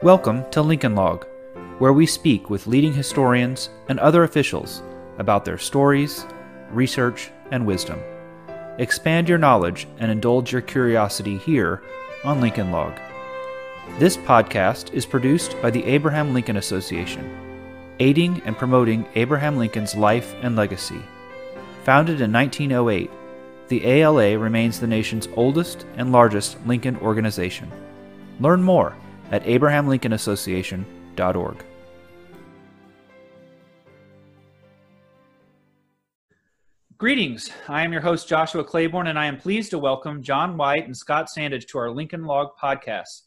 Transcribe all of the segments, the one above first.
Welcome to Lincoln Log, where we speak with leading historians and other officials about their stories, research, and wisdom. Expand your knowledge and indulge your curiosity here on Lincoln Log. This podcast is produced by the Abraham Lincoln Association, aiding and promoting Abraham Lincoln's life and legacy. Founded in 1908, the ALA remains the nation's oldest and largest Lincoln organization. Learn more at abrahamlincolnassociation.org. Greetings. I am your host, Joshua Claybourn, and I am pleased to welcome John White and Scott Sandage to our Lincoln Log podcast.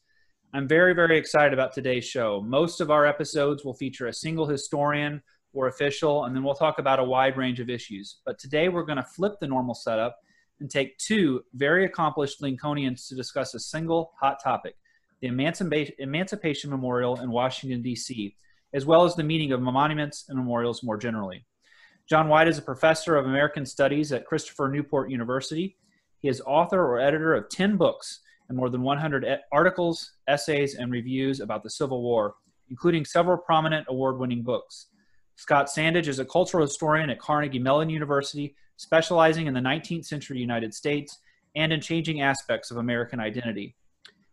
I'm very, very excited about today's show. Most of our episodes will feature a single historian or official, and then we'll talk about a wide range of issues. But today we're going to flip the normal setup and take two very accomplished Lincolnians to discuss a single hot topic the Emancipation Memorial in Washington, D.C., as well as the meaning of monuments and memorials more generally. John White is a professor of American Studies at Christopher Newport University. He is author or editor of 10 books and more than 100 articles, essays, and reviews about the Civil War, including several prominent award winning books. Scott Sandage is a cultural historian at Carnegie Mellon University, specializing in the 19th century United States and in changing aspects of American identity.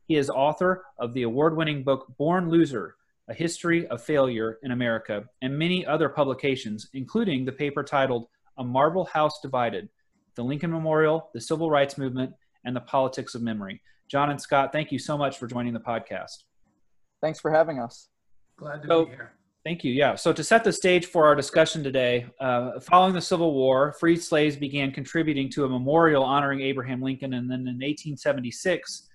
He is author of the award winning book Born Loser A History of Failure in America and many other publications, including the paper titled A Marble House Divided The Lincoln Memorial, the Civil Rights Movement, and the Politics of Memory. John and Scott, thank you so much for joining the podcast. Thanks for having us. Glad to so, be here. Thank you. Yeah. So, to set the stage for our discussion today, uh, following the Civil War, freed slaves began contributing to a memorial honoring Abraham Lincoln. And then in 1876,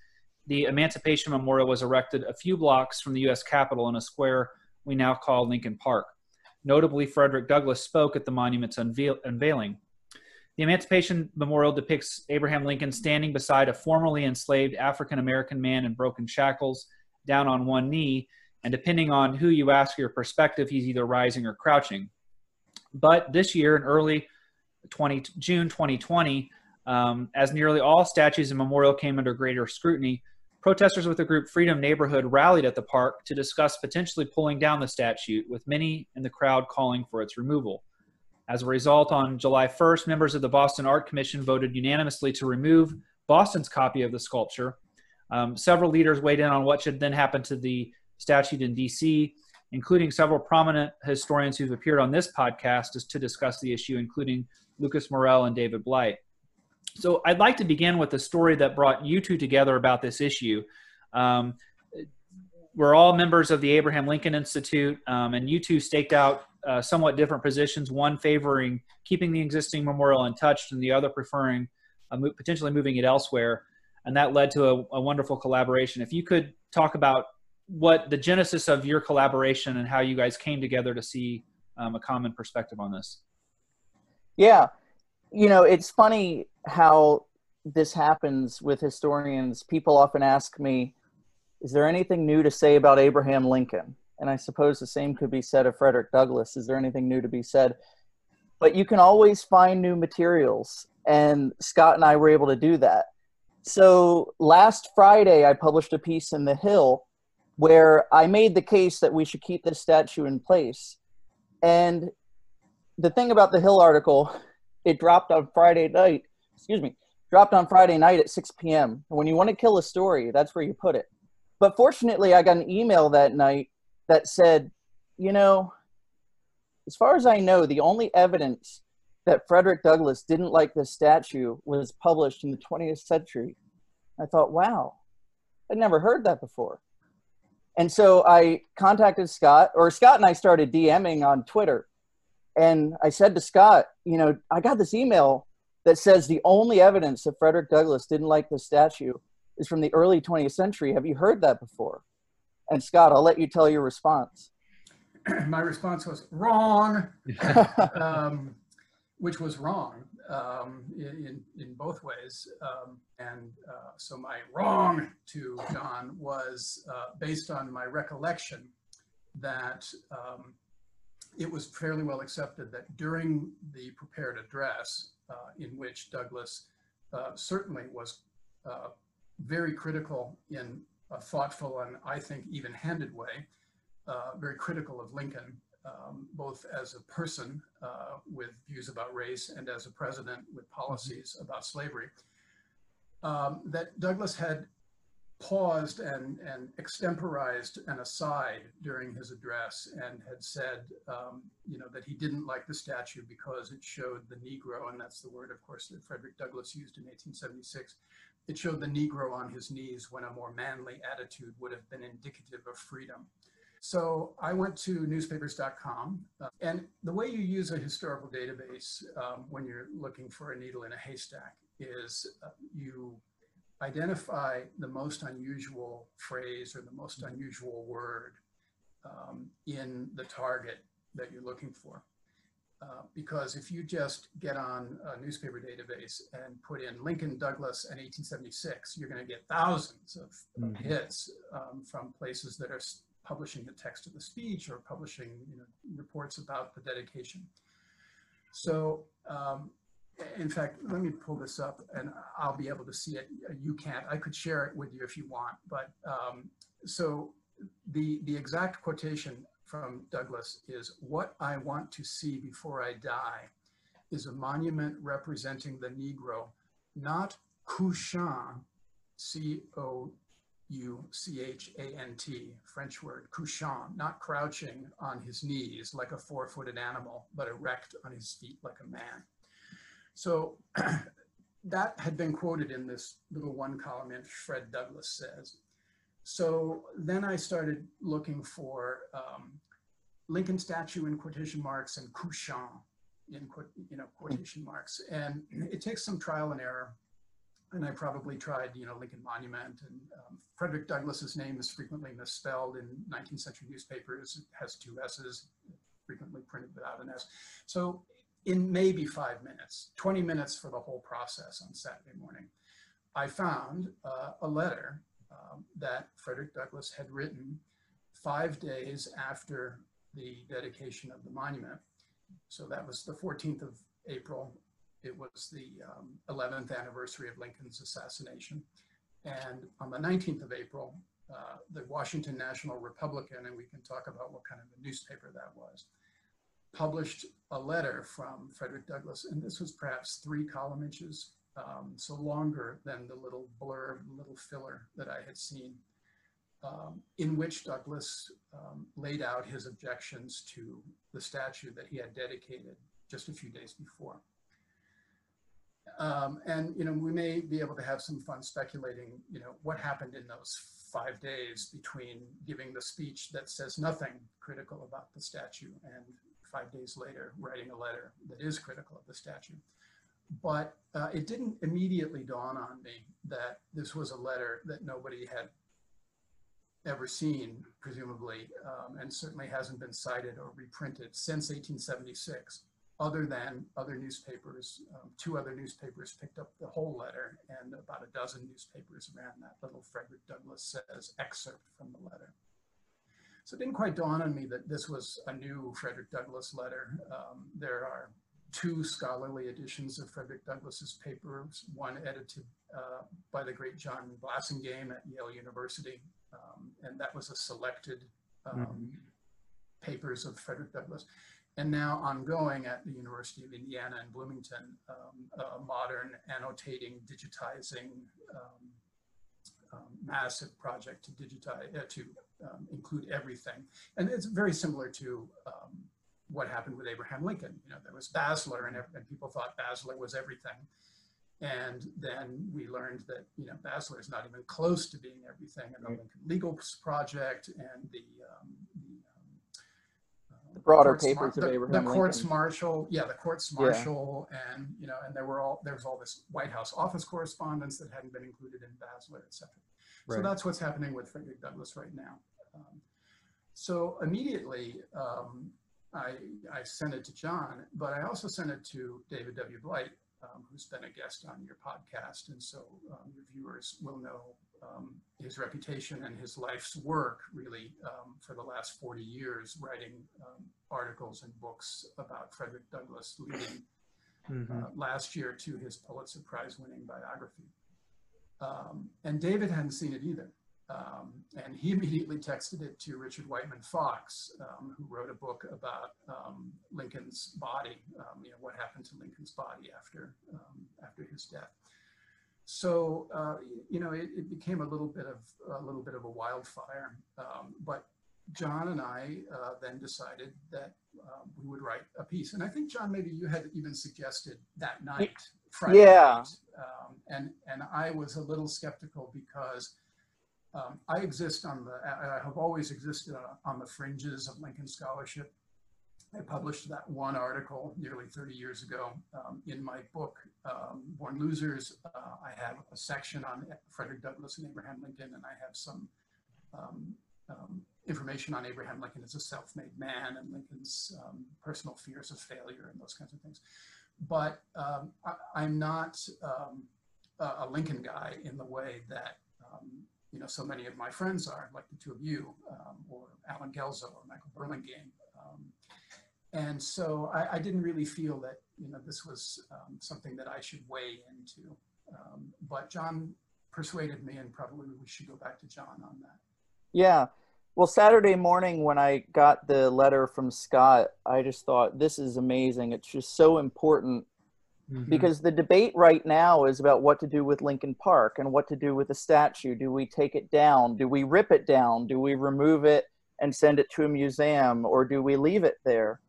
the Emancipation Memorial was erected a few blocks from the U.S. Capitol in a square we now call Lincoln Park. Notably, Frederick Douglass spoke at the monument's unveil- unveiling. The Emancipation Memorial depicts Abraham Lincoln standing beside a formerly enslaved African American man in broken shackles, down on one knee, and depending on who you ask your perspective, he's either rising or crouching. But this year, in early 20, June 2020, um, as nearly all statues and memorial came under greater scrutiny, Protesters with the group Freedom Neighborhood rallied at the park to discuss potentially pulling down the statue, with many in the crowd calling for its removal. As a result, on July 1st, members of the Boston Art Commission voted unanimously to remove Boston's copy of the sculpture. Um, several leaders weighed in on what should then happen to the statue in DC, including several prominent historians who've appeared on this podcast to discuss the issue, including Lucas Morel and David Blight. So I'd like to begin with the story that brought you two together about this issue. Um, we're all members of the Abraham Lincoln Institute, um, and you two staked out uh, somewhat different positions, one favoring keeping the existing memorial untouched and the other preferring uh, mo- potentially moving it elsewhere. And that led to a, a, wonderful collaboration. If you could talk about what the genesis of your collaboration and how you guys came together to see um, a common perspective on this. Yeah, you know, it's funny how this happens with historians. People often ask me, is there anything new to say about Abraham Lincoln? And I suppose the same could be said of Frederick Douglass. Is there anything new to be said? But you can always find new materials. And Scott and I were able to do that. So last Friday, I published a piece in The Hill where I made the case that we should keep this statue in place. And the thing about the Hill article it dropped on Friday night. Excuse me, dropped on Friday night at 6 p.m. When you want to kill a story, that's where you put it. But fortunately, I got an email that night that said, you know, as far as I know, the only evidence that Frederick Douglass didn't like this statue was published in the 20th century. I thought, wow, I'd never heard that before. And so I contacted Scott, or Scott and I started DMing on Twitter. And I said to Scott, you know, I got this email that says the only evidence that Frederick Douglass didn't like the statue is from the early 20th century. Have you heard that before? And Scott, I'll let you tell your response. My response was wrong, um, which was wrong um, in, in both ways. Um, and uh, so my wrong to John was uh, based on my recollection that um, it was fairly well accepted that during the prepared address, uh, in which Douglass uh, certainly was uh, very critical in a thoughtful and I think even-handed way, uh, very critical of Lincoln, um, both as a person uh, with views about race and as a president with policies about slavery, um, that Douglass had paused and, and extemporized an aside during his address and had said, um, you know, that he didn't like the statue because it showed the Negro, and that's the word, of course, that Frederick Douglass used in 1876. It showed the Negro on his knees when a more manly attitude would have been indicative of freedom. So I went to newspapers.com, uh, and the way you use a historical database um, when you're looking for a needle in a haystack is uh, you identify the most unusual phrase or the most unusual word um, in the target that you're looking for. Uh, because if you just get on a newspaper database and put in Lincoln Douglass and 1876, you're going to get thousands of mm-hmm. hits um, from places that are publishing the text of the speech or publishing you know, reports about the dedication. So um, in fact, let me pull this up and I'll be able to see it. You can't. I could share it with you if you want. But um, so the, the exact quotation from Douglass is, what I want to see before I die is a monument representing the Negro, not couchant, C-O-U-C-H-A-N-T, French word, couchant, not crouching on his knees like a four-footed animal, but erect on his feet like a man. So that had been quoted in this little one column in Fred Douglass says. So then I started looking for um, Lincoln statue in quotation marks and couchant in you know quotation marks. And it takes some trial and error. And I probably tried, you know, Lincoln Monument and um, Frederick Douglass's name is frequently misspelled in 19th century newspapers. It has two S's, frequently printed without an S. So in maybe five minutes, 20 minutes for the whole process on Saturday morning, I found uh, a letter um, that Frederick Douglass had written five days after the dedication of the monument. So that was the 14th of April. It was the um, 11th anniversary of Lincoln's assassination. And on the 19th of April, uh, the Washington National Republican, and we can talk about what kind of a newspaper that was, published a letter from Frederick Douglass, and this was perhaps three column inches, um, so longer than the little blurb, little filler that I had seen, um, in which Douglass um, laid out his objections to the statue that he had dedicated just a few days before. Um, and, you know, we may be able to have some fun speculating, you know, what happened in those five days between giving the speech that says nothing critical about the statue and five days later writing a letter that is critical of the statue. But uh, it didn't immediately dawn on me that this was a letter that nobody had ever seen, presumably, um, and certainly hasn't been cited or reprinted since 1876, other than other newspapers. Um, two other newspapers picked up the whole letter, and about a dozen newspapers ran that little Frederick Douglass says excerpt from the letter. So it didn't quite dawn on me that this was a new Frederick Douglass letter. Um, there are two scholarly editions of Frederick Douglass's papers, one edited uh, by the great John Blassingame at Yale University, um, and that was a selected um, mm-hmm. papers of Frederick Douglass. And now ongoing at the University of Indiana in Bloomington, um, a modern annotating, digitizing, um, um, massive project to digitize, uh, to um, include everything. And it's very similar to um, what happened with Abraham Lincoln. You know, there was Basler and, and people thought Basler was everything. And then we learned that, you know, Basler is not even close to being everything. And the Lincoln Legal Project and the, um, the, um, the broader papers of Abraham the courts martial, yeah, the courts martial, yeah. and you know, and there were all there was all this White House office correspondence that hadn't been included in Basler, et cetera. Right. So that's what's happening with Frederick Douglass right now. Um, so immediately, um, I, I sent it to John, but I also sent it to David W. Blight, um, who's been a guest on your podcast. And so um, your viewers will know um, his reputation and his life's work really um, for the last 40 years, writing articles and books about Frederick Douglass, leading mm -hmm. uh, last year to his Pulitzer Prize winning biography. Um, and David hadn't seen it either. Um, and he immediately texted it to Richard Wightman Fox, um, who wrote a book about um, Lincoln's body, um, you know, what happened to Lincoln's body after, um, after his death. So, uh, you know, it, it, became a little bit of a little bit of a wildfire. Um, but John and I uh, then decided that we would write a piece. And I think, John, maybe you had even suggested that night, Friday yeah. night. and, and I was a little skeptical because um, I exist on the, I have always existed on the fringes of Lincoln scholarship. I published that one article nearly 30 years ago um, in my book, um, Born Losers. Uh, I have a section on Frederick Douglass and Abraham Lincoln, and I have some um, um, information on Abraham Lincoln as a self-made man and Lincoln's um, personal fears of failure and those kinds of things. But I, am not a Lincoln guy in the way that you know, so many of my friends are, like the two of you, um, or Allen Guelzo or Michael Burlingame. Um, and so I, I, didn't really feel that, you know, this was um, something that I should weigh into. Um, but John persuaded me and probably we should go back to John on that. Yeah. Well, Saturday morning when I got the letter from Scott, I just thought, this is amazing. It's just so important Mm-hmm. Because the debate right now is about what to do with Lincoln Park and what to do with the statue. Do we take it down? Do we rip it down? Do we remove it and send it to a museum or do we leave it there?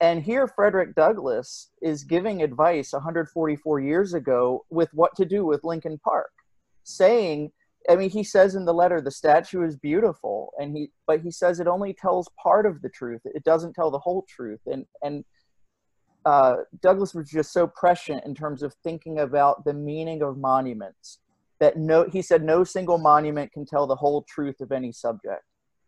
And here, Frederick Douglass is giving advice 144 years ago with what to do with Lincoln Park, saying, I mean, he says in the letter, the statue is beautiful, and he, but he says it only tells part of the truth. It doesn't tell the whole truth. And, and uh, Douglass was just so prescient in terms of thinking about the meaning of monuments that no, he said no single monument can tell the whole truth of any subject.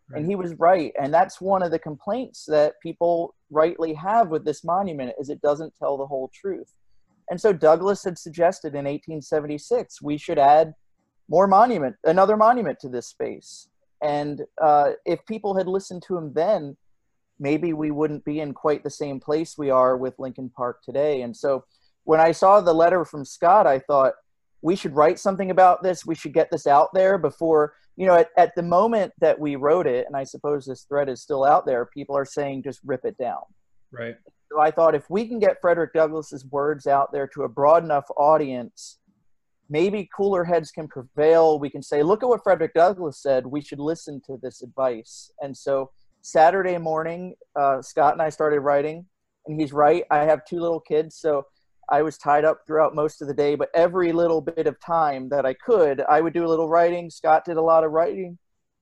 Right. And he was right. And that's one of the complaints that people rightly have with this monument is it doesn't tell the whole truth. And so Douglass had suggested in 1876 we should add more monument, another monument to this space. And uh, if people had listened to him then, maybe we wouldn't be in quite the same place we are with Lincoln Park today. And so when I saw the letter from Scott, I thought we should write something about this. We should get this out there before, you know, at, at the moment that we wrote it, and I suppose this thread is still out there, people are saying just rip it down. Right. So I thought if we can get Frederick Douglass's words out there to a broad enough audience, maybe cooler heads can prevail. We can say, look at what Frederick Douglass said. We should listen to this advice. And so Saturday morning, uh, Scott and I started writing, and he's right. I have two little kids, so I was tied up throughout most of the day. But every little bit of time that I could, I would do a little writing. Scott did a lot of writing,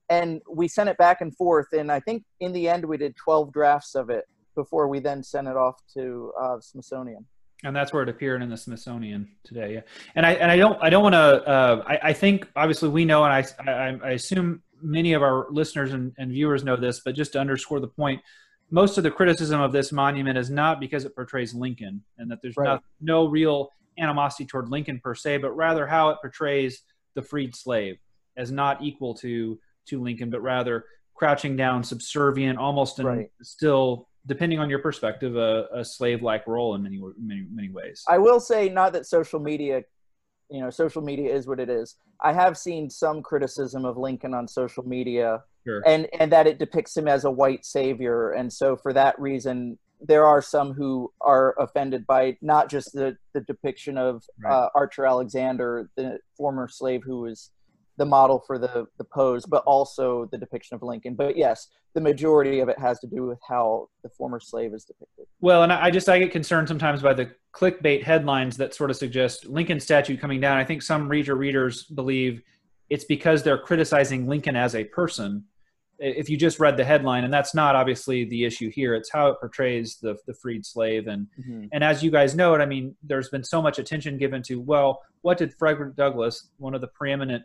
and we sent it back and forth. And I think in the end, we did 12 drafts of it before we then sent it off to uh, Smithsonian and that's where it appeared in the Smithsonian today. Yeah, and I and I don't I don't want to. Uh, I, I think obviously we know, and I, I, I assume many of our listeners and, and viewers know this, but just to underscore the point, most of the criticism of this monument is not because it portrays Lincoln, and that there's right. no, no real animosity toward Lincoln per se, but rather how it portrays the freed slave as not equal to to Lincoln, but rather crouching down, subservient, almost right. still depending on your perspective, a, a slave-like role in many many many ways. I will say, not that social media, you know, social media is what it is. I have seen some criticism of Lincoln on social media, sure. and and that it depicts him as a white savior, and so for that reason, there are some who are offended by not just the the depiction of right. uh, Archer Alexander, the former slave who was the model for the the pose, but also the depiction of Lincoln. But yes, the majority of it has to do with how the former slave is depicted. Well, and I just I get concerned sometimes by the clickbait headlines that sort of suggest Lincoln statue coming down. I think some reader readers believe it's because they're criticizing Lincoln as a person. If you just read the headline, and that's not obviously the issue here, it's how it portrays the the freed slave. And mm-hmm. and as you guys know it, I mean, there's been so much attention given to well, what did Frederick Douglass, one of the preeminent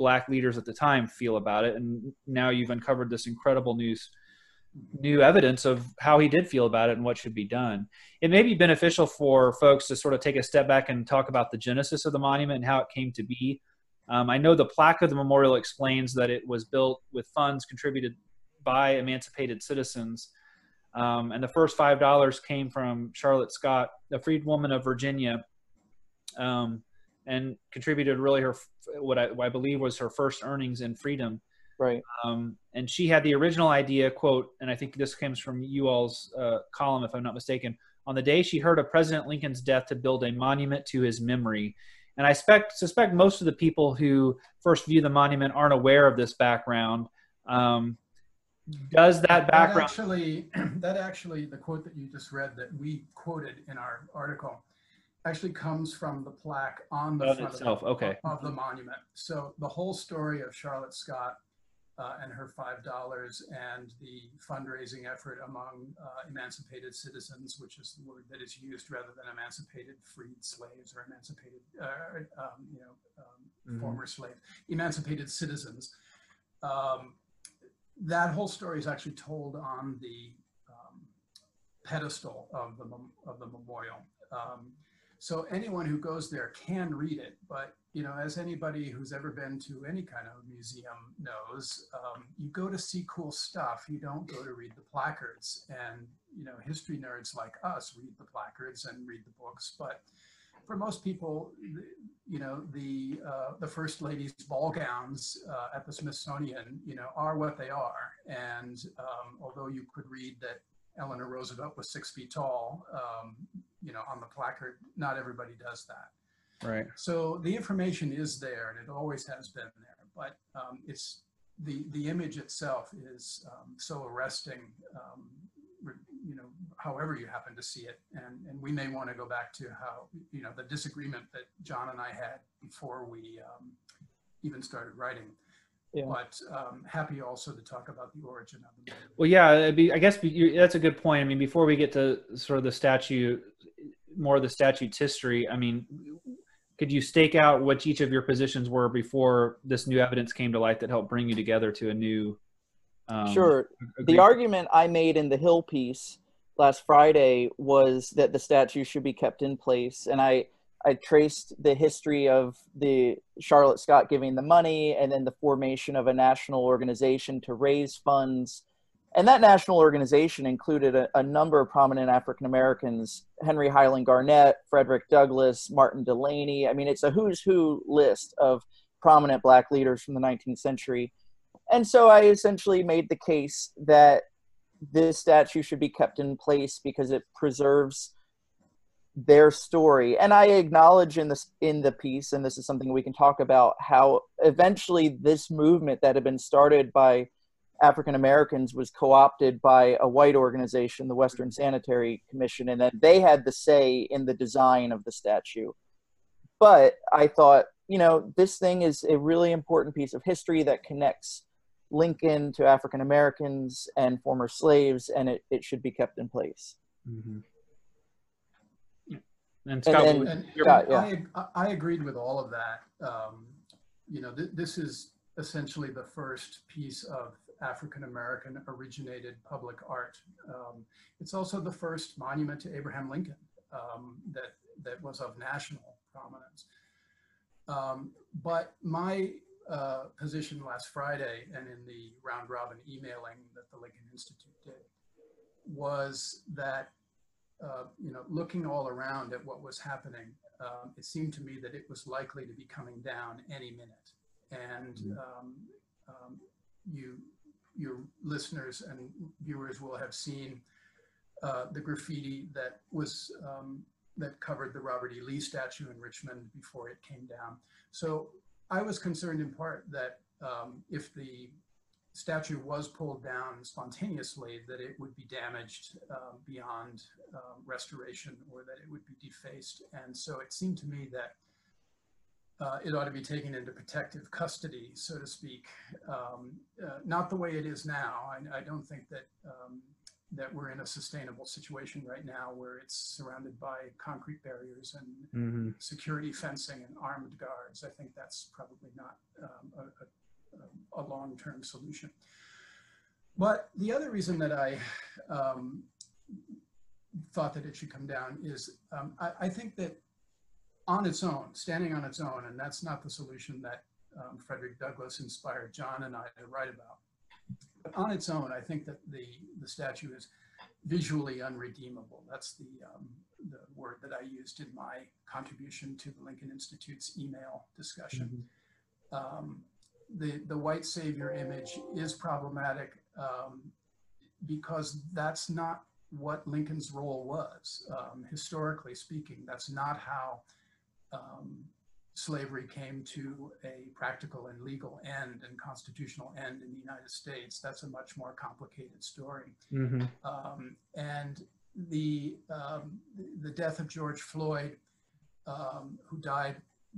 black leaders at the time feel about it. And now you've uncovered this incredible news new evidence of how he did feel about it and what should be done. It may be beneficial for folks to sort of take a step back and talk about the genesis of the monument and how it came to be. Um, i know the plaque of the memorial explains that it was built with funds contributed by emancipated citizens. Um, and the first five dollars came from charlotte scott a freedwoman of virginia. Um, and contributed really her what I, what I believe was her first earnings in freedom. Right. Um, and she had the original idea, quote, and I think this comes from you all's uh, column, if I'm not mistaken. On the day she heard of President Lincoln's death, to build a monument to his memory. And I suspect, suspect most of the people who first view the monument aren't aware of this background. Um, does that background that actually that actually the quote that you just read that we quoted in our article actually comes from the plaque on the of front itself? of, the, Okay. of the monument. So the whole story of Charlotte Scott uh, and her five dollars and the fundraising effort among uh, emancipated citizens, which is the word that is used rather than emancipated freed slaves or emancipated, uh, um, you know, um, Mhm. former slave, emancipated citizens. Um, that whole story is actually told on the um, pedestal of the mem- of the memorial. So anyone who goes there can read it, but you know, as anybody who's ever been to any kind of museum knows, um, you go to see cool stuff. You don't go to read the placards. And you know, history nerds like us read the placards and read the books, but for most people, you know, the uh, the first lady's ball gowns uh, at the Smithsonian, you know, are what they are. And um, although you could read that Eleanor Roosevelt was six feet tall, um, you know, on the placard, not everybody does that. Right. So the information is there, and it always has been there. But um, it's the the image itself is um, so arresting. Um, you know, however you happen to see it, and and we may want to go back to how you know the disagreement that John and I had before we um, even started writing. Yeah. But um, happy also to talk about the origin of the monument. Well, yeah, be, I guess be- you- that's a good point. I mean, before we get to sort of the statute, more of the statute's history, I mean, could you stake out what each of your positions were before this new evidence came to light that helped bring you together to a new? Um, sure. The argument I made in the Hill piece last Friday was that the statue should be kept in place, and I I traced the history of the Charlotte Scott giving the money, and then the formation of a national organization to raise funds, and that national organization included a, a number of prominent African Americans: Henry Highland Garnet, Frederick Douglass, Martin Delany. I mean, it's a who's who list of prominent Black leaders from the 19th century. And so I essentially made the case that this statue should be kept in place because it preserves their story. And I acknowledge in this in the piece, and this is something we can talk about, how eventually this movement that had been started by African Americans was co-opted by a white organization, the Western Sanitary Commission, and that they had the say in the design of the statue. But I thought, you know, this thing is a really important piece of history that connects Lincoln to African Americans and former slaves, and it, it should be kept in place. Mhm. And Scott, then- what- And your- Yeah, yeah. I, I agreed with all of that. Um, you know, th- this is essentially the first piece of African American originated public art. Um, it's also the first monument to Abraham Lincoln um, that that was of national prominence. Um, but my uh, position last Friday and in the round robin emailing that the Lincoln Institute did was that uh, you know, looking all around at what was happening, um, it seemed to me that it was likely to be coming down any minute. And um, um, you, your listeners and viewers will have seen uh, the graffiti that was um, that covered the Robert E. Lee statue in Richmond before it came down. So I was concerned in part that um, if the statue was pulled down spontaneously, that it would be damaged uh, beyond um, restoration or that it would be defaced. And so it seemed to me that uh, it ought to be taken into protective custody, so to speak. Um, uh, not the way it is now. I, I don't think that um, that we're in a sustainable situation right now where it's surrounded by concrete barriers and Mhm. security fencing and armed guards. I think that's probably not um, a, a, a long-term solution. But the other reason that I um, thought that it should come down is um, I, I think that on its own, standing on its own, and that's not the solution that um, Frederick Douglass inspired John and I to write about. But on its own, I think that the, the statue is visually unredeemable. That's the, um, the word that I used in my contribution to the Lincoln Institute's email discussion. Um, the, the white savior image is problematic um, because that's not what Lincoln's role was. Um, historically speaking, that's not how um, slavery came to a practical and legal end and constitutional end in the United States. That's a much more complicated story. Mm-hmm. Um, and the, um, the death of George Floyd, um, who died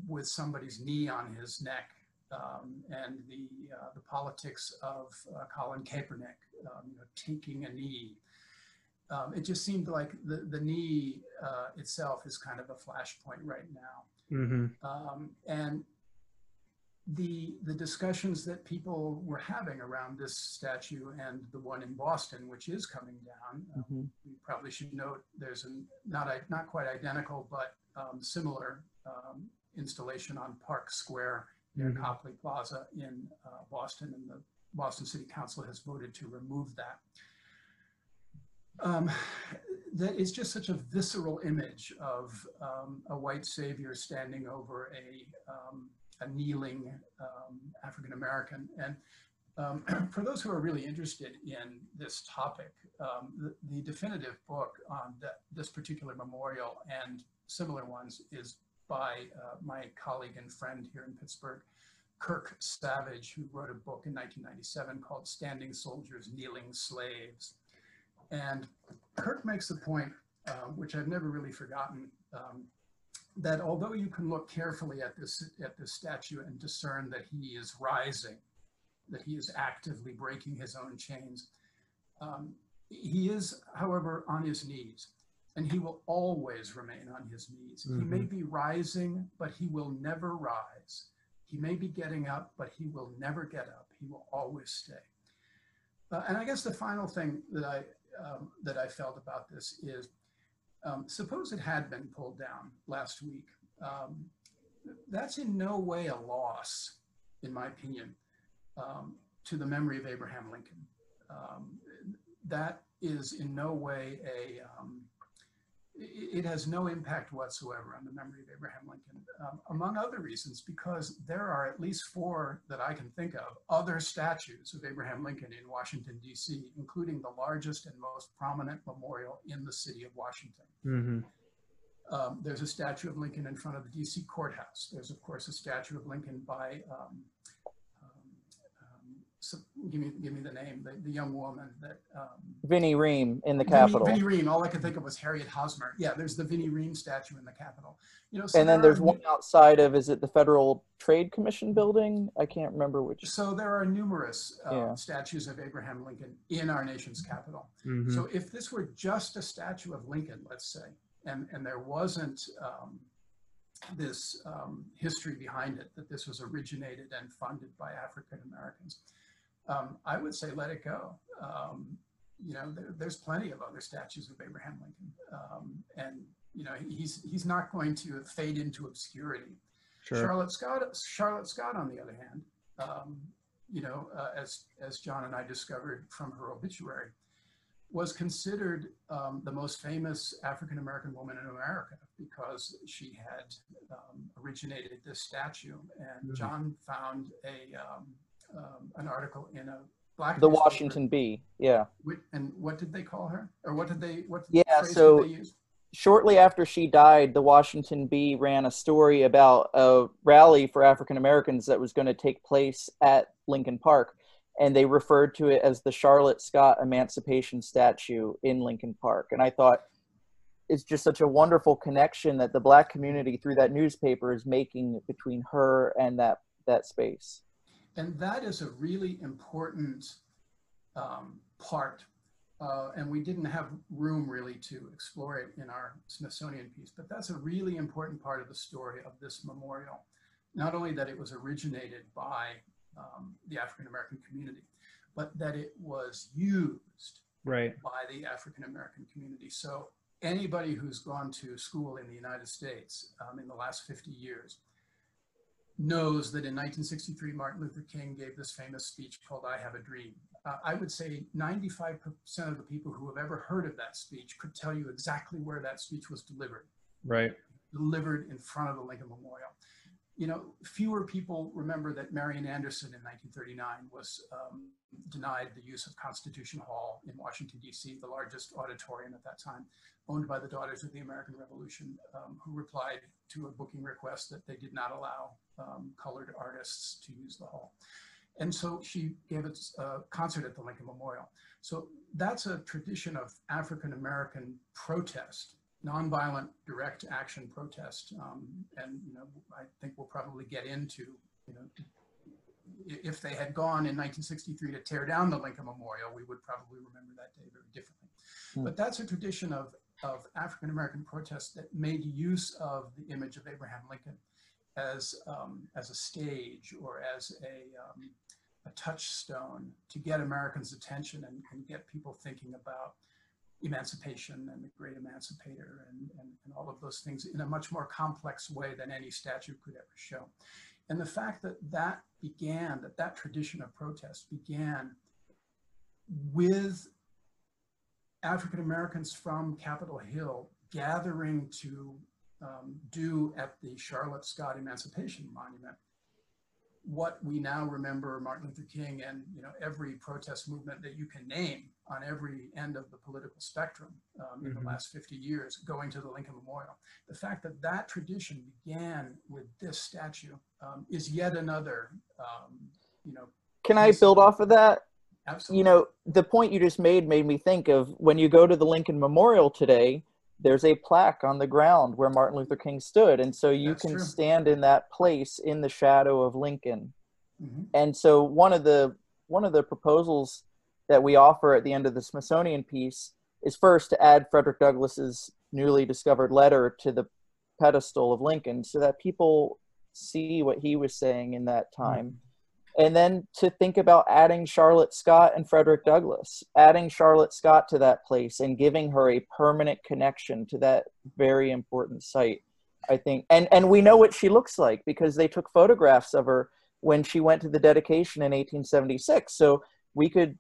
with somebody's knee on his neck, um, and the, uh, the politics of uh, Colin Kaepernick, um, you know, taking a knee. Um, it just seemed like the, the knee uh, itself is kind of a flashpoint right now. Mm-hmm. Um, and the the discussions that people were having around this statue and the one in Boston, which is coming down, uh, Mhm. we probably should note there's a not i- not quite identical but um, similar um, installation on Park Square near Mhm. Copley Plaza in uh, Boston, and the Boston City Council has voted to remove that. Um, that is just such a visceral image of um, a white savior standing over a, um, a kneeling um, African American. And um, for those who are really interested in this topic, um, the, the definitive book on that, this particular memorial and similar ones is by uh, my colleague and friend here in Pittsburgh, Kirk Savage, who wrote a book in 1997 called Standing Soldiers, Kneeling Slaves. And Kirk makes the point, uh, which I've never really forgotten, um, that although you can look carefully at this, at this statue and discern that he is rising, that he is actively breaking his own chains, um, he is, however, on his knees and he will always remain on his knees. He may be rising, but he will never rise. He may be getting up, but he will never get up. He will always stay. Uh, and I guess the final thing that I um, that I felt about this is, um, suppose it had been pulled down last week. Um, that's in no way a loss, in my opinion, um, to the memory of Abraham Lincoln. Um, that is in no way a um, it has no impact whatsoever on the memory of Abraham Lincoln, um, among other reasons, because there are at least four that I can think of other statues of Abraham Lincoln in Washington, D.C., including the largest and most prominent memorial in the city of Washington. Mm-hmm. Um, there's a statue of Lincoln in front of the D.C. courthouse. There's, of course, a statue of Lincoln by, um, give, me, give me the name, the, the young woman that. Um, Vinnie Ream in the Vinnie- Capitol. Vinnie Ream. All I could think of was Harriet Hosmer. Yeah, there's the Vinnie Ream statue in the Capitol. You know, so and then there there's are one outside of, is it the Federal Trade Commission building? I can't remember which. So there are numerous uh, Yeah. statues of Abraham Lincoln in our nation's capital. Mm-hmm. So if this were just a statue of Lincoln, let's say, and, and there wasn't um, this um, history behind it, that this was originated and funded by African Americans, um, I would say let it go. Um, you know, there, there's plenty of other statues of Abraham Lincoln. Um, and, you know, he's, he's not going to fade into obscurity. Sure. Charlotte Scott, Charlotte Scott, on the other hand, um, you know, uh, as as John and I discovered from her obituary, was considered um, the most famous African American woman in America because she had um, originated this statue. And Mhm. John found a um, um, an article in a black The. Washington Bee, yeah. And what did they call her, or what did they what Yeah, so- did they use? Shortly after she died, the Washington Bee ran a story about a rally for African Americans that was going to take place at Lincoln Park. And they referred to it as the Charlotte Scott Emancipation Statue in Lincoln Park. And I thought it's just such a wonderful connection that the black community through that newspaper is making between her and that that space. And that is a really important um, part. Uh, and we didn't have room really to explore it in our Smithsonian piece, but that's a really important part of the story of this memorial. Not only that it was originated by um, the African American community, but that it was used Right. by the African American community. So anybody who's gone to school in the United States um, in the last 50 years knows that in 1963, Martin Luther King gave this famous speech called I Have a Dream. uh, I would say 95% of the people who have ever heard of that speech could tell you exactly where that speech was delivered. Right. Delivered in front of the Lincoln Memorial. You know, fewer people remember that Marian Anderson in 1939 was um, denied the use of Constitution Hall in Washington, D.C., the largest auditorium at that time, owned by the Daughters of the American Revolution, um, who replied to a booking request that they did not allow um, colored artists to use the hall. And so she gave a concert at the Lincoln Memorial. So that's a tradition of African American protest, nonviolent direct action protest. Um, and you know, I think we'll probably get into, you know, if they had gone in 1963 to tear down the Lincoln Memorial, we would probably remember that day very differently. Hmm. But that's a tradition of, of African American protest that made use of the image of Abraham Lincoln as, um, as a stage or as a, um, a touchstone to get Americans' attention and, and, get people thinking about emancipation and the great emancipator and, and, and, all of those things in a much more complex way than any statue could ever show. And the fact that that began, that that tradition of protest began with African Americans from Capitol Hill gathering to um, do at the Charlotte Scott Emancipation Monument what we now remember Martin Luther King and you know every protest movement that you can name on every end of the political spectrum um, in mm-hmm. the last 50 years going to the Lincoln Memorial. The fact that that tradition began with this statue um, is yet another, um, you know. Can I build off of that? Absolutely. You know, the point you just made made me think of when you go to the Lincoln Memorial today, there's a plaque on the ground where Martin Luther King stood. And so you That's can true. stand in that place in the shadow of Lincoln. Mm-hmm. And so one of the one of the proposals that we offer at the end of the Smithsonian piece is first to add Frederick Douglass's newly discovered letter to the pedestal of Lincoln so that people see what he was saying in that time. And then to think about adding Charlotte Scott and Frederick Douglass, adding Charlotte Scott to that place and giving her a permanent connection to that very important site. I think, and and we know what she looks like because they took photographs of her when she went to the dedication in 1876. So we could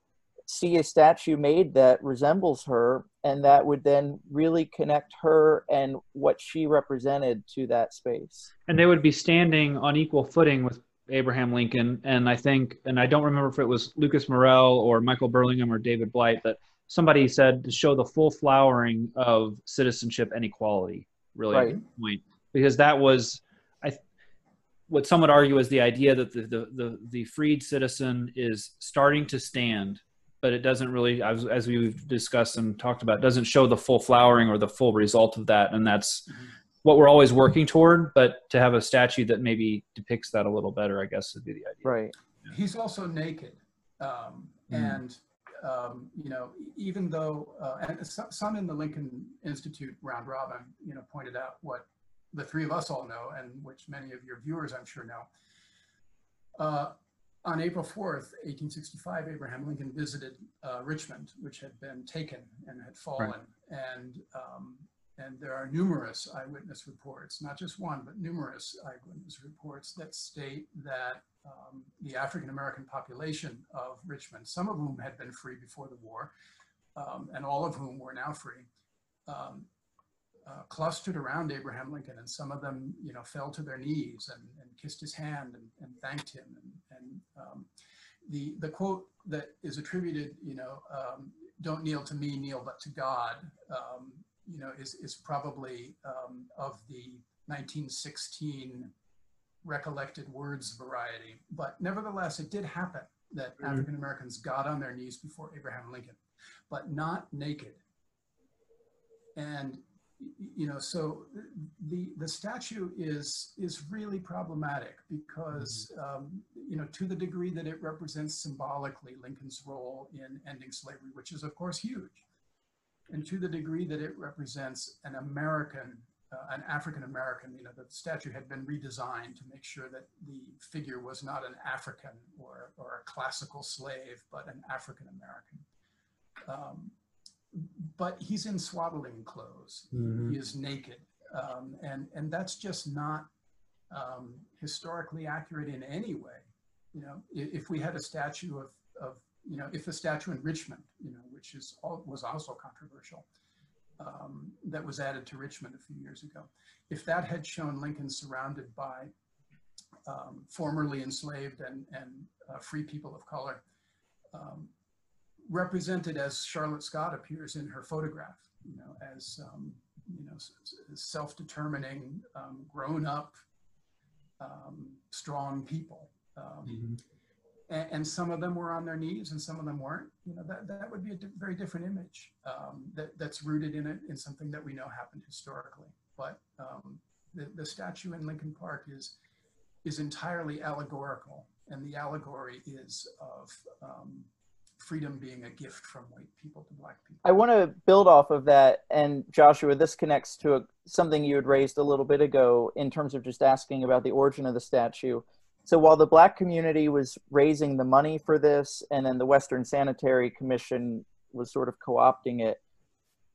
see a statue made that resembles her, and that would then really connect her and what she represented to that space. And they would be standing on equal footing with Abraham Lincoln, and I think, and I don't remember if it was Lucas Morel or Michael Burlingame or David Blight, but somebody said to show the full flowering of citizenship and equality, really right. point, because that was, I, what some would argue is the idea that the, the, the, the freed citizen is starting to stand, but it doesn't really, as, as we've discussed and talked about, doesn't show the full flowering or the full result of that, and that's. Mm-hmm what we're always working toward, but to have a statue that maybe depicts that a little better, I guess would be the idea. Right. He's also naked. Um, mm. And, um, you know, even though, uh, and some in the Lincoln Institute round robin, you know, pointed out what the three of us all know, and which many of your viewers, I'm sure, know. Uh, on April 4th, 1865, Abraham Lincoln visited uh, Richmond, which had been taken and had fallen. Right. And um, and there are numerous eyewitness reports, not just one, but numerous eyewitness reports that state that um, the African American population of Richmond, some of whom had been free before the war, um, and all of whom were now free, um, uh, clustered around Abraham Lincoln, and some of them, you know, fell to their knees and, and kissed his hand and, and thanked him. And, and um, the the quote that is attributed, you know, um, "Don't kneel to me, kneel but to God," um, you know, is, is probably um, of the 1916 recollected words variety. But nevertheless, it did happen that mm-hmm. African Americans got on their knees before Abraham Lincoln, but not naked. And you know, so the the statue is is really problematic because mm-hmm. um, you know to the degree that it represents symbolically Lincoln's role in ending slavery, which is of course huge and to the degree that it represents an American, uh, an African American, you know, the statue had been redesigned to make sure that the figure was not an African or, or a classical slave, but an African American. Um, but he's in swaddling clothes. Mm-hmm. He is naked, um, and and that's just not um, historically accurate in any way. You know, if, if we had a statue of of you know, if the statue in Richmond, you know, which is was also controversial, um, that was added to Richmond a few years ago, if that had shown Lincoln surrounded by um, formerly enslaved and, and uh, free people of color, um, represented as Charlotte Scott appears in her photograph, you know, as um, you know, self-determining, um, grown-up, um, strong people. Um, mm-hmm. And, and, some of them were on their knees, and some of them weren't. You know, that that would be a di- very different image um, that that's rooted in in something that we know happened historically. But um, the the statue in Lincoln Park is is entirely allegorical, and the allegory is of um, freedom being a gift from white people to black people. I want to build off of that, and Joshua, this connects to a, something you had raised a little bit ago in terms of just asking about the origin of the statue. So while the black community was raising the money for this, and then the Western Sanitary Commission was sort of co-opting it,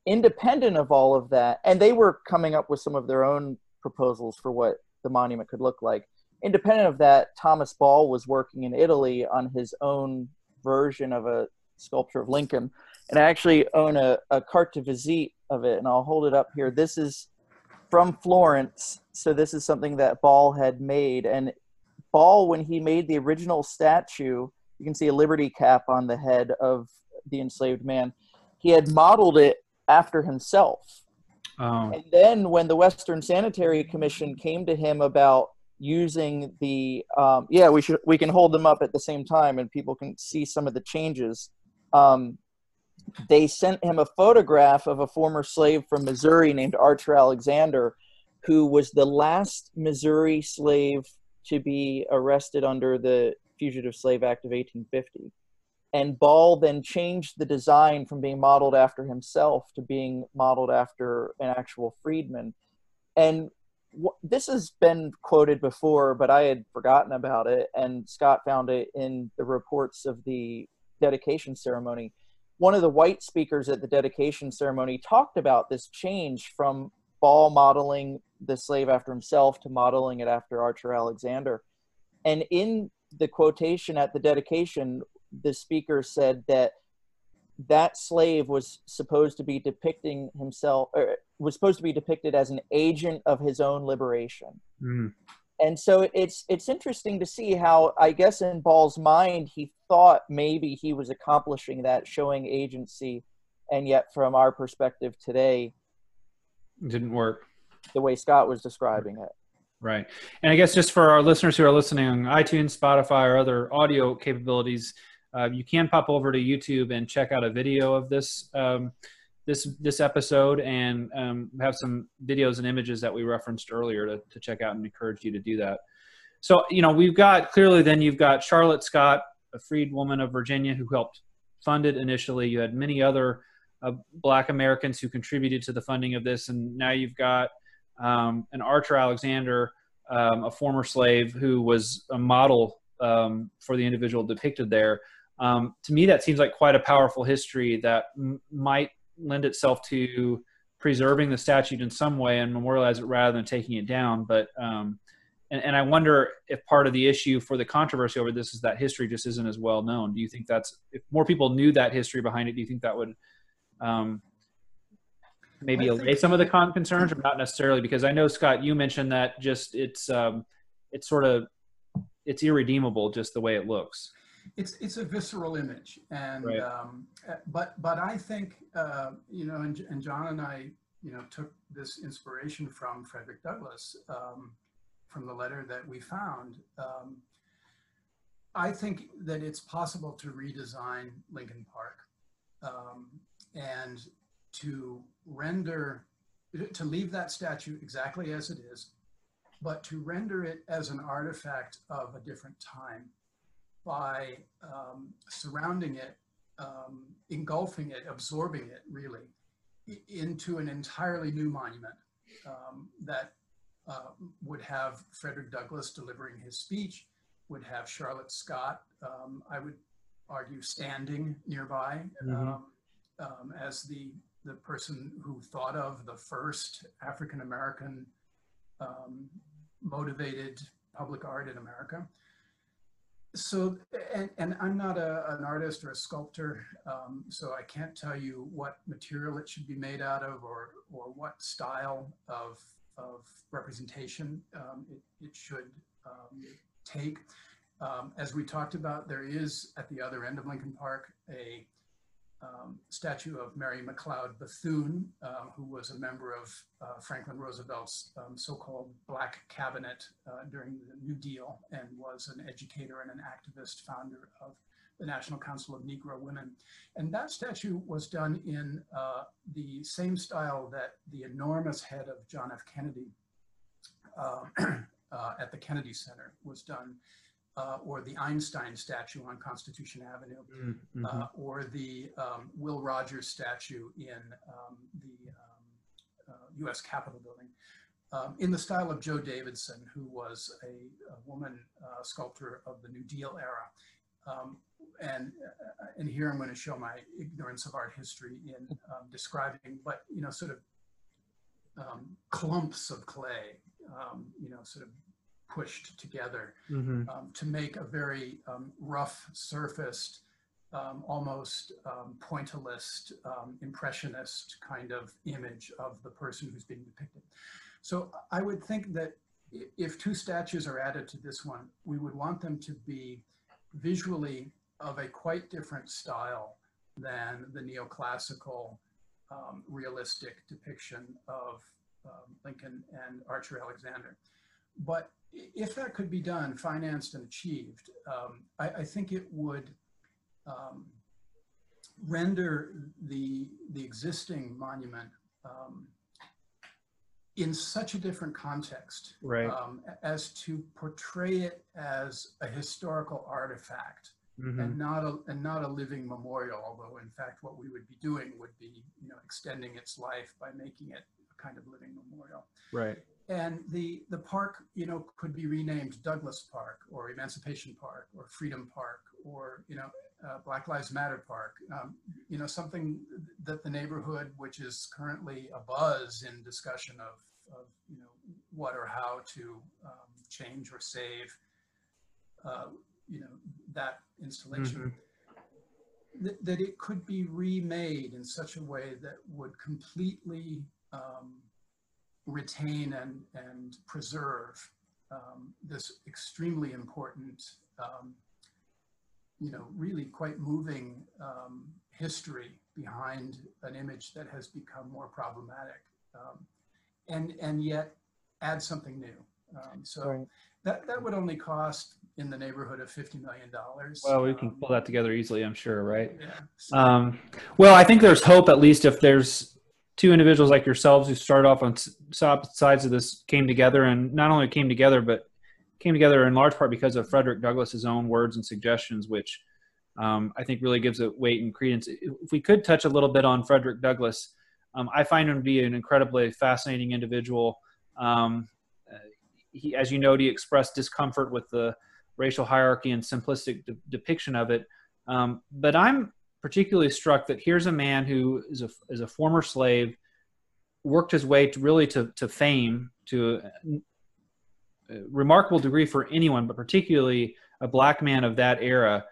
independent of all of that, and they were coming up with some of their own proposals for what the monument could look like. Independent of that, Thomas Ball was working in Italy on his own version of a sculpture of Lincoln. And I actually own a, a carte de visite of it, and I'll hold it up here. This is from Florence. So this is something that Ball had made. And When he made the original statue, you can see a liberty cap on the head of the enslaved man. He had modeled it after himself. Oh. And then when the Western Sanitary Commission came to him about using the um, yeah we should we can hold them up at the same time and people can see some of the changes um, they sent him a photograph of a former slave from missouri named archer alexander who was the last missouri slave to be arrested under the fugitive slave act of 1850 and ball then changed the design from being modeled after himself to being modeled after an actual freedman and this has been quoted before, but I had forgotten about it, and Scott found it in the reports of the dedication ceremony. One of the white speakers at the dedication ceremony talked about this change from Ball modeling the slave after himself to modeling it after Archer Alexander. And in the quotation at the dedication, the speaker said that that slave was supposed to be depicting himself or was supposed to be depicted as an agent of his own liberation mm. and so it's it's interesting to see how i guess in ball's mind he thought maybe he was accomplishing that showing agency and yet from our perspective today didn't work the way scott was describing it right and i guess just for our listeners who are listening on itunes spotify or other audio capabilities uh, you can pop over to YouTube and check out a video of this um, this this episode and um, have some videos and images that we referenced earlier to, to check out and encourage you to do that. So you know we've got clearly then you've got Charlotte Scott, a freed woman of Virginia who helped fund it initially. You had many other Black Americans who contributed to the funding of this, and now you've got um, an Archer Alexander, um, a former slave who was a model um, for the individual depicted there. Um, to me, that seems like quite a powerful history that m- might lend itself to preserving the statute in some way and memorialize it rather than taking it down. But um, and, and, I wonder if part of the issue for the controversy over this is that history just isn't as well known. Do you think that's if more people knew that history behind it? Do you think that would um, maybe allay some of the con- concerns, or not necessarily? Because I know Scott, you mentioned that just it's um, it's sort of it's irredeemable just the way it looks it's it's a visceral image, and right. um, but but I think uh, you know, and, and John and I, you know, took this inspiration from Frederick Douglass um, from the letter that we found. Um, I think that it's possible to redesign Lincoln Park um, and to render to leave that statue exactly as it is, but to render it as an artifact of a different time by um, surrounding it, um, engulfing it, absorbing it really into an entirely new monument um, that uh, would have Frederick Douglass delivering his speech, would have Charlotte Scott, um, I would argue, standing nearby mm-hmm. Um, um, as the the person who thought of the first African American motivated public art in America so, and, and I'm not a, an artist or a sculptor, um, so I can't tell you what material it should be made out of or, or what style of, of representation um, it, it should um, take. Um, as we talked about, there is at the other end of Lincoln Park a um, statue of Mary McLeod Bethune, uh, who was a member of uh, Franklin Roosevelt's um, so-called Black Cabinet uh, during the New Deal and was an educator and an activist founder of the National Council of Negro Women. And that statue was done in uh, the same style that the enormous head of John F. Kennedy um, uh, at the Kennedy Center was done uh, or the Einstein statue on Constitution Avenue, Mm-hmm. uh, or the um, Will Rogers statue in um, the um, uh, U.S. Capitol building, um, in the style of Jo Davidson, who was a, a woman uh, sculptor of the New Deal era. Um, and uh, and here I'm going to show my ignorance of art history in um, describing, but you know, sort of um, clumps of clay, you know, sort of pushed together Mm-hmm. um, to make a very um, rough surfaced, um, almost um, pointillist, um, impressionist kind of image of the person who's being depicted. So I would think that if two statues are added to this one, we would want them to be visually of a quite different style than the neoclassical um, realistic depiction of um, Lincoln and Archer Alexander. But if that could be done, financed and achieved, um, I, I think it would um, render the, the existing monument um, in such a different context Right. um, as to portray it as a historical artifact Mhm. and not a and not a living memorial. Although, in fact, what we would be doing would be, you know, extending its life by making it a kind of living memorial. Right. And the the park, you know, could be renamed Douglass Park or Emancipation Park or Freedom Park or you know uh, Black Lives Matter Park. Um, you know, something that the neighborhood, which is currently a buzz in discussion of, of you know what or how to um, change or save, uh, you know, that installation. That, that it could be remade in such a way that would completely um, retain and, and preserve um, this extremely important, um, you know, really quite moving um, history behind an image that has become more problematic, um, and and yet add something new. Um, so Right. that that would only cost in the neighborhood of fifty million dollars. Well, we can pull that together easily, I'm sure, right? Yeah. So- Um, well, I think there's hope, at least if there's two individuals like yourselves who started off on sides of this came together and not only came together, but came together in large part because of Frederick Douglass's own words and suggestions, which um, I think really gives it weight and credence. If we could touch a little bit on Frederick Douglass, um, I find him to be an incredibly fascinating individual. Um, uh, he, as you know, he expressed discomfort with the racial hierarchy and simplistic de- depiction of it. Um, but I'm particularly struck that here's a man who is a, is a former slave, worked his way to really to, to fame, to a, a remarkable degree for anyone, but particularly a black man of that era.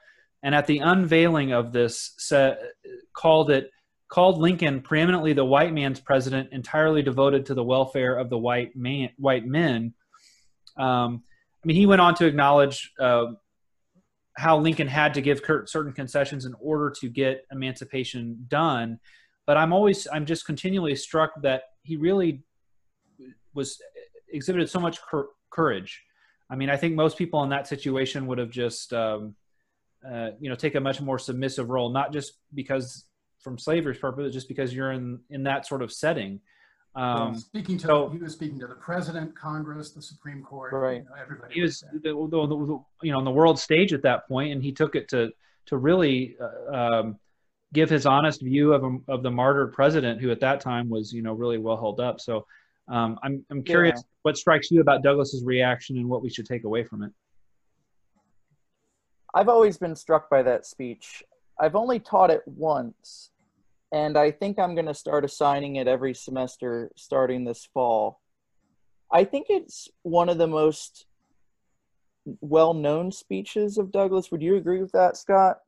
And at the unveiling of this, sa- called it called Lincoln preeminently the white man's president, entirely devoted to the welfare of the white man, white men. Um, I mean, he went on to acknowledge uh, how Lincoln had to give certain concessions in order to get emancipation done. But I'm always, I'm just continually struck that he really was exhibited so much cur- courage. I mean, I think most people in that situation would have just, um, uh, you know, take a much more submissive role, not just because from slavery's purpose, just because you're in in that sort of setting. Well, Um, speaking to, so- he was speaking to the president, Congress, the Supreme Court, Right. you know, everybody. he was there. the, the, the, you know on the world stage at that point and he took it to to really uh, um, give his honest view of a, of the martyred president who at that time was you know really well held up so um, I'm, I'm curious what strikes you about douglass's reaction and what we should take away from it I've always been struck by that speech. I've only taught it once, and I think I'm going to start assigning it every semester starting this fall. I think it's one of the most well-known speeches of Douglass. Would you agree with that, Scott?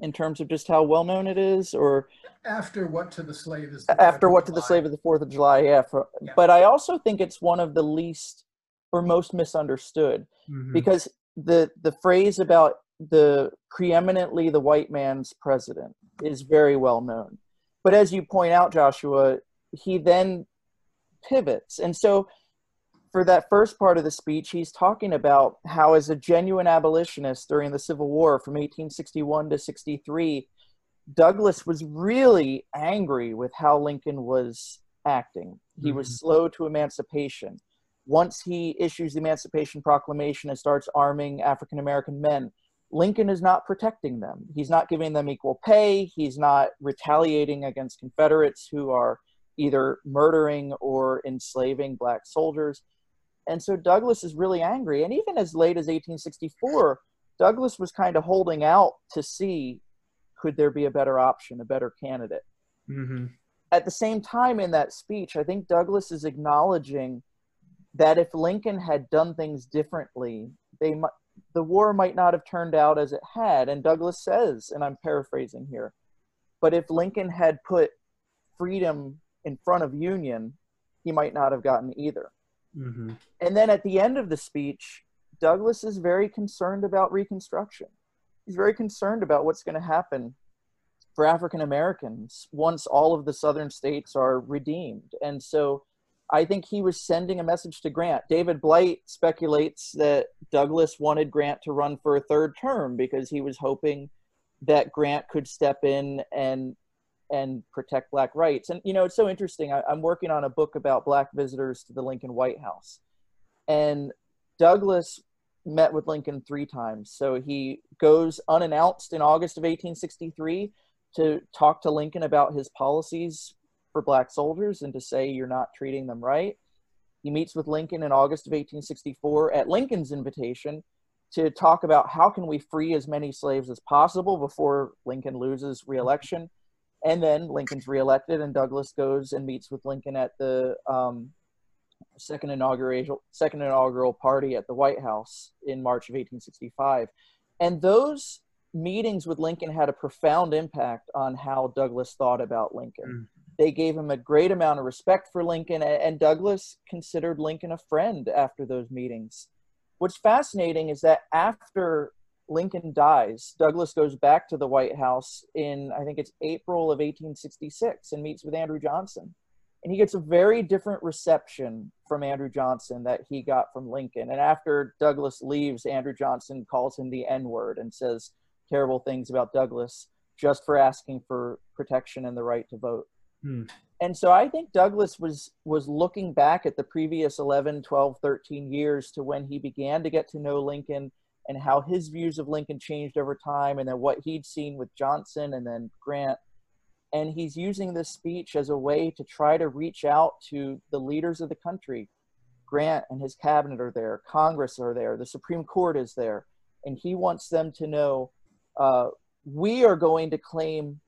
In terms of just how well-known it is, or After what to the slave is the after what to the slave of the Fourth of July? Yeah, for, Yeah. but I also think it's one of the least or most misunderstood Mhm. because the the phrase about the preeminently the white man's president is very well known. But as you point out, Joshua, he then pivots. And so for that first part of the speech, he's talking about how, as a genuine abolitionist during the Civil War from 1861 to 63, Douglass was really angry with how Lincoln was acting. He was mm-hmm. slow to emancipation. Once he issues the Emancipation Proclamation and starts arming African American men, Lincoln is not protecting them. He's not giving them equal pay. He's not retaliating against Confederates who are either murdering or enslaving black soldiers. And so Douglass is really angry. And even as late as 1864, Douglass was kind of holding out to see could there be a better option, a better candidate. Mhm. At the same time, in that speech, I think Douglass is acknowledging that if Lincoln had done things differently, they might, the war might not have turned out as it had. And Douglass says, and I'm paraphrasing here, but if Lincoln had put freedom in front of union, he might not have gotten either. Mhm. And then at the end of the speech, Douglass is very concerned about Reconstruction. He's very concerned about what's going to happen for African Americans once all of the southern states are redeemed. And so I think he was sending a message to Grant. David Blight speculates that Douglass wanted Grant to run for a third term because he was hoping that Grant could step in and and protect black rights. And you know, it's so interesting. I, I'm working on a book about black visitors to the Lincoln White House, and Douglass met with Lincoln three times. So he goes unannounced in August of 1863 to talk to Lincoln about his policies for black soldiers and to say you're not treating them right. He meets with Lincoln in August of 1864 at Lincoln's invitation to talk about how can we free as many slaves as possible before Lincoln loses reelection. And then Lincoln's reelected, and Douglass goes and meets with Lincoln at the um, second inaugural second inaugural party at the White House in March of 1865. And those meetings with Lincoln had a profound impact on how Douglass thought about Lincoln. They gave him a great amount of respect for Lincoln, and Douglass considered Lincoln a friend after those meetings. What's fascinating is that after Lincoln dies, Douglass goes back to the White House in, I think it's April of 1866, and meets with Andrew Johnson. And he gets a very different reception from Andrew Johnson that he got from Lincoln. And after Douglass leaves, Andrew Johnson calls him the N word and says terrible things about Douglass just for asking for protection and the right to vote. Hmm. And so I think Douglass was was looking back at the previous 11, 12, 13 years to when he began to get to know Lincoln and how his views of Lincoln changed over time and then what he'd seen with Johnson and then Grant. And he's using this speech as a way to try to reach out to the leaders of the country. Grant and his cabinet are there, Congress are there, the Supreme Court is there, and he wants them to know uh, we are going to claim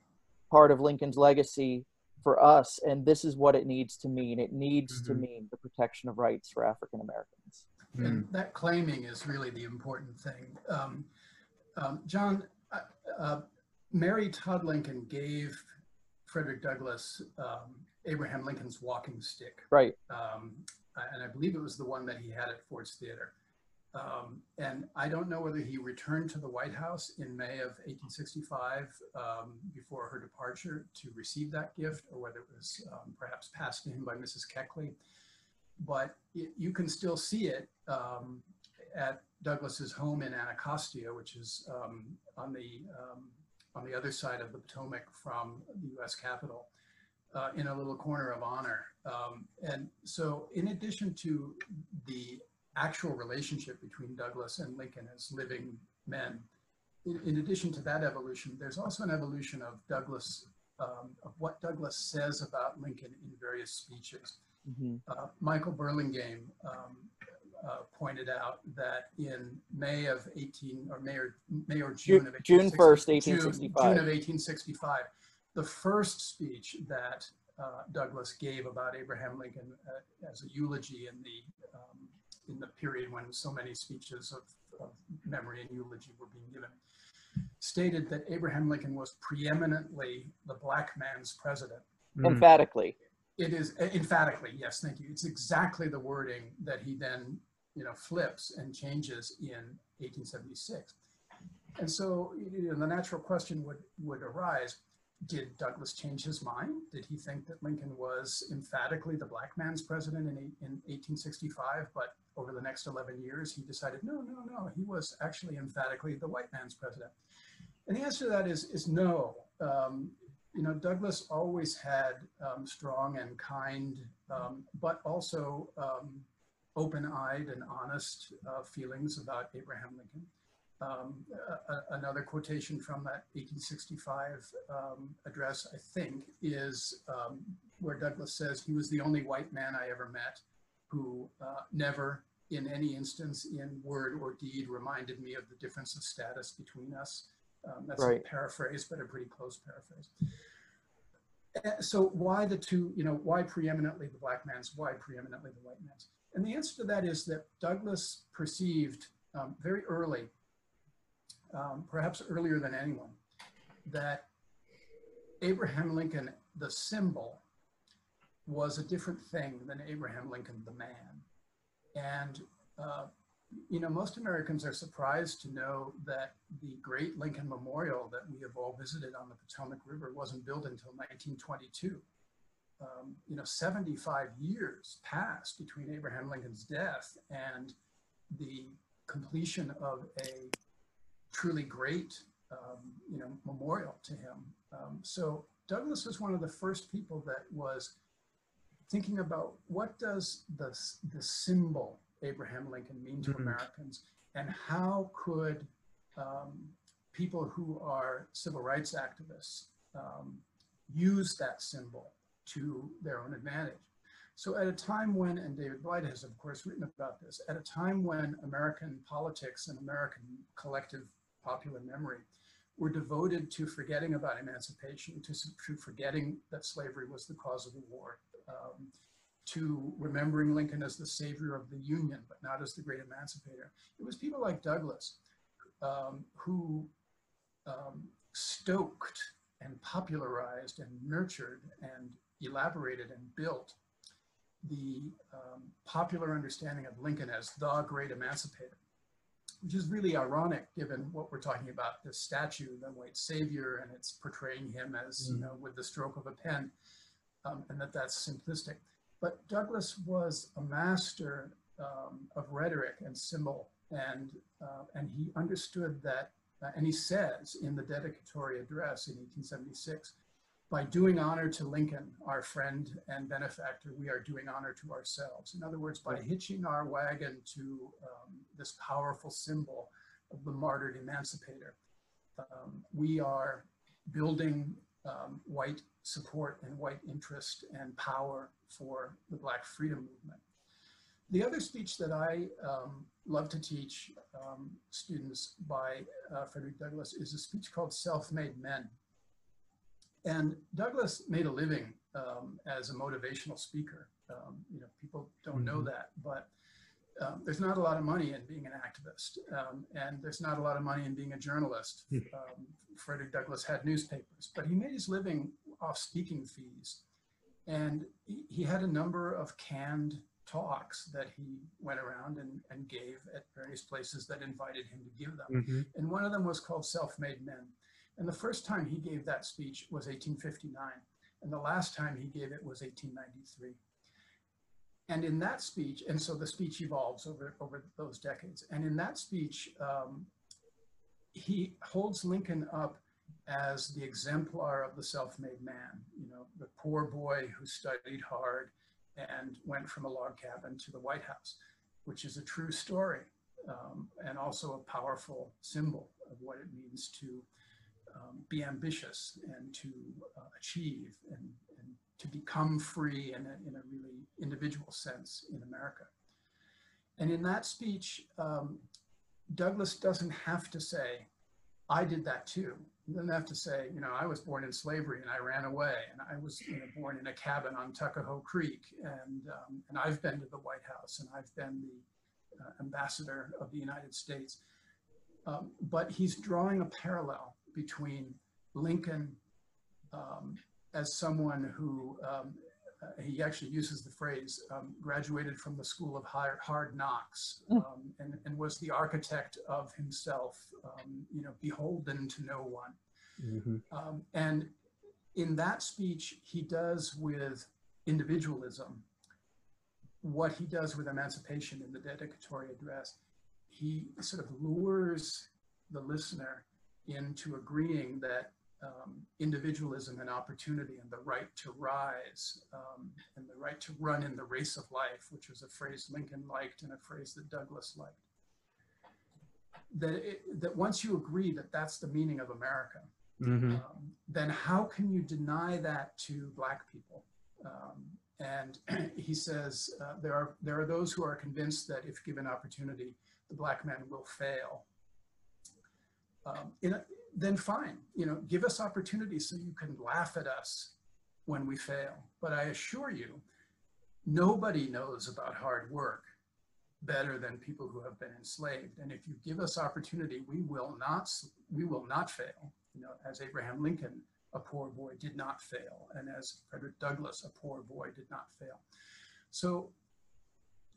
part of Lincoln's legacy for us, and this is what it needs to mean. It needs to Mhm. mean the protection of rights for African Americans. Mm. And that claiming is really the important thing. Um, um, John, uh, uh, Mary Todd Lincoln gave Frederick Douglass um, Abraham Lincoln's walking stick. Right. Um, and I believe it was the one that he had at Ford's Theater. Um, and I don't know whether he returned to the White House in May of 1865 um, before her departure to receive that gift, or whether it was um, perhaps passed to him by Mrs. Keckley. But it, you can still see it um, at Douglass's home in Anacostia, which is um, on the um, on the other side of the Potomac from the U.S. Capitol, uh, in a little corner of honor. And so, in addition to the actual relationship between Douglass and Lincoln as living men, in, in addition to that evolution, there's also an evolution of Douglass, um, of what Douglass says about Lincoln in various speeches. Mhm. Uh, Michael Burlingame um, uh, pointed out that in May of 18 or May or, May or June of June 1860 1st, June- 1865. June of 1865, the first speech that uh, Douglass gave about Abraham Lincoln uh, as a eulogy in the um, in the period when so many speeches of, of memory and eulogy were being given, stated that Abraham Lincoln was preeminently the black man's president. Mm. Emphatically. It is emphatically, yes, thank you. It's exactly the wording that he then, you know, flips and changes in 1876. And so you know, the natural question would, would arise, did Douglass change his mind? Did he think that Lincoln was emphatically the black man's president in, in 1865, but over the next 11 years, he decided, no, no, no, he was actually emphatically the white man's president. And the answer to that is, is no. Um, you know, Douglass always had um, strong and kind, um, but also um, open-eyed and honest uh, feelings about Abraham Lincoln. Um, a, another quotation from that 1865 um, address, I think, is um, where Douglass says he was the only white man I ever met who uh, never, in any instance, in word or deed, reminded me of the difference of status between us. Um, that's right. a paraphrase, but a pretty close paraphrase. Uh, so why the two, you know, why preeminently the black man's, why preeminently the white man's? And the answer to that is that Douglass perceived um, very early um, perhaps earlier than anyone, that Abraham Lincoln, the symbol, was a different thing than Abraham Lincoln, the man. And, uh, you know, most Americans are surprised to know that the great Lincoln Memorial that we have all visited on the Potomac River wasn't built until 1922. Um, you know, 75 years passed between Abraham Lincoln's death and the completion of a truly great, um, you know, memorial to him. Um, so Douglass was one of the first people that was thinking about what does the, the symbol Abraham Lincoln mean to mm-hmm. Americans and how could um, people who are civil rights activists um, use that symbol to their own advantage. So at a time when, and David Blight has of course written about this, at a time when American politics and American collective popular memory were devoted to forgetting about emancipation, to, to forgetting that slavery was the cause of the war, um, to remembering Lincoln as the savior of the Union, but not as the great emancipator. It was people like Douglass um, who um, stoked and popularized and nurtured and elaborated and built the um, popular understanding of Lincoln as the great emancipator which is really ironic given what we're talking about this statue, the white savior, and it's portraying him as, mm. you know, with the stroke of a pen, um, and that that's simplistic. But Douglass was a master um, of rhetoric and symbol, and, uh, and he understood that, uh, and he says in the dedicatory address in 1876, by doing honor to Lincoln, our friend and benefactor, we are doing honor to ourselves. In other words, by hitching our wagon to um, this powerful symbol of the martyred emancipator, um, we are building um, white support and white interest and power for the Black freedom movement. The other speech that I um, love to teach um, students by uh, Frederick Douglass is a speech called Self-Made Men. And Douglass made a living um, as a motivational speaker. Um, you know, people don't know mm-hmm. that, but um, there's not a lot of money in being an activist, um, and there's not a lot of money in being a journalist. Hmm. Um, Frederick Douglass had newspapers, but he made his living off speaking fees, and he, he had a number of canned talks that he went around and, and gave at various places that invited him to give them. Mm-hmm. And one of them was called Self-Made Men. And the first time he gave that speech was 1859. And the last time he gave it was 1893. And in that speech, and so the speech evolves over, over those decades. And in that speech, um, he holds Lincoln up as the exemplar of the self-made man, you know, the poor boy who studied hard and went from a log cabin to the White House, which is a true story um, and also a powerful symbol of what it means to um, be ambitious and to uh, achieve and, and, to become free in a, in a really individual sense in America. And in that speech, um, Douglass doesn't have to say, I did that too. He doesn't have to say, you know, I was born in slavery and I ran away and I was you know, born in a cabin on Tuckahoe Creek and, um, and I've been to the White House and I've been the uh, ambassador of the United States. Um, but he's drawing a parallel between Lincoln um, as someone who um, uh, he actually uses the phrase um, graduated from the school of hard, hard knocks hmm. um, and, and, was the architect of himself um, you know beholden to no one mm-hmm. Um, and in that speech he does with individualism what he does with emancipation in the dedicatory address he sort of lures the listener into agreeing that um, individualism and opportunity and the right to rise um, and the right to run in the race of life, which was a phrase Lincoln liked and a phrase that Douglass liked. That, it, that once you agree that that's the meaning of America, mm-hmm. um, then how can you deny that to Black people? Um, and he says uh, there are there are those who are convinced that if given opportunity, the Black man will fail. Um, in a, then fine, you know, give us opportunities so you can laugh at us when we fail. But I assure you, nobody knows about hard work better than people who have been enslaved. And if you give us opportunity, we will not, we will not fail. You know, as Abraham Lincoln, a poor boy, did not fail. And as Frederick Douglass, a poor boy, did not fail. So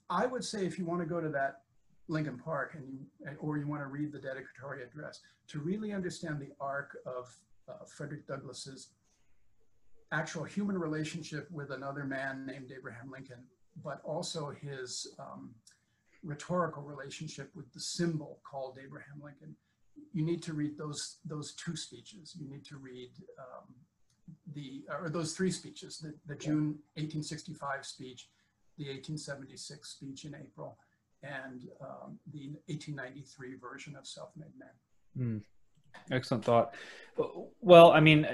I would say if you want to go to that Lincoln Park and you, or you want to read the dedicatory address, to really understand the arc of uh, Frederick Douglass's actual human relationship with another man named Abraham Lincoln, but also his um, rhetorical relationship with the symbol called Abraham Lincoln. You need to read those those two speeches. You need to read um, the or those three speeches: the, the June 1865 speech, the 1876 speech in April, and um, the 1893 version of Self-Made Man. Mm. Excellent thought. Well, I mean,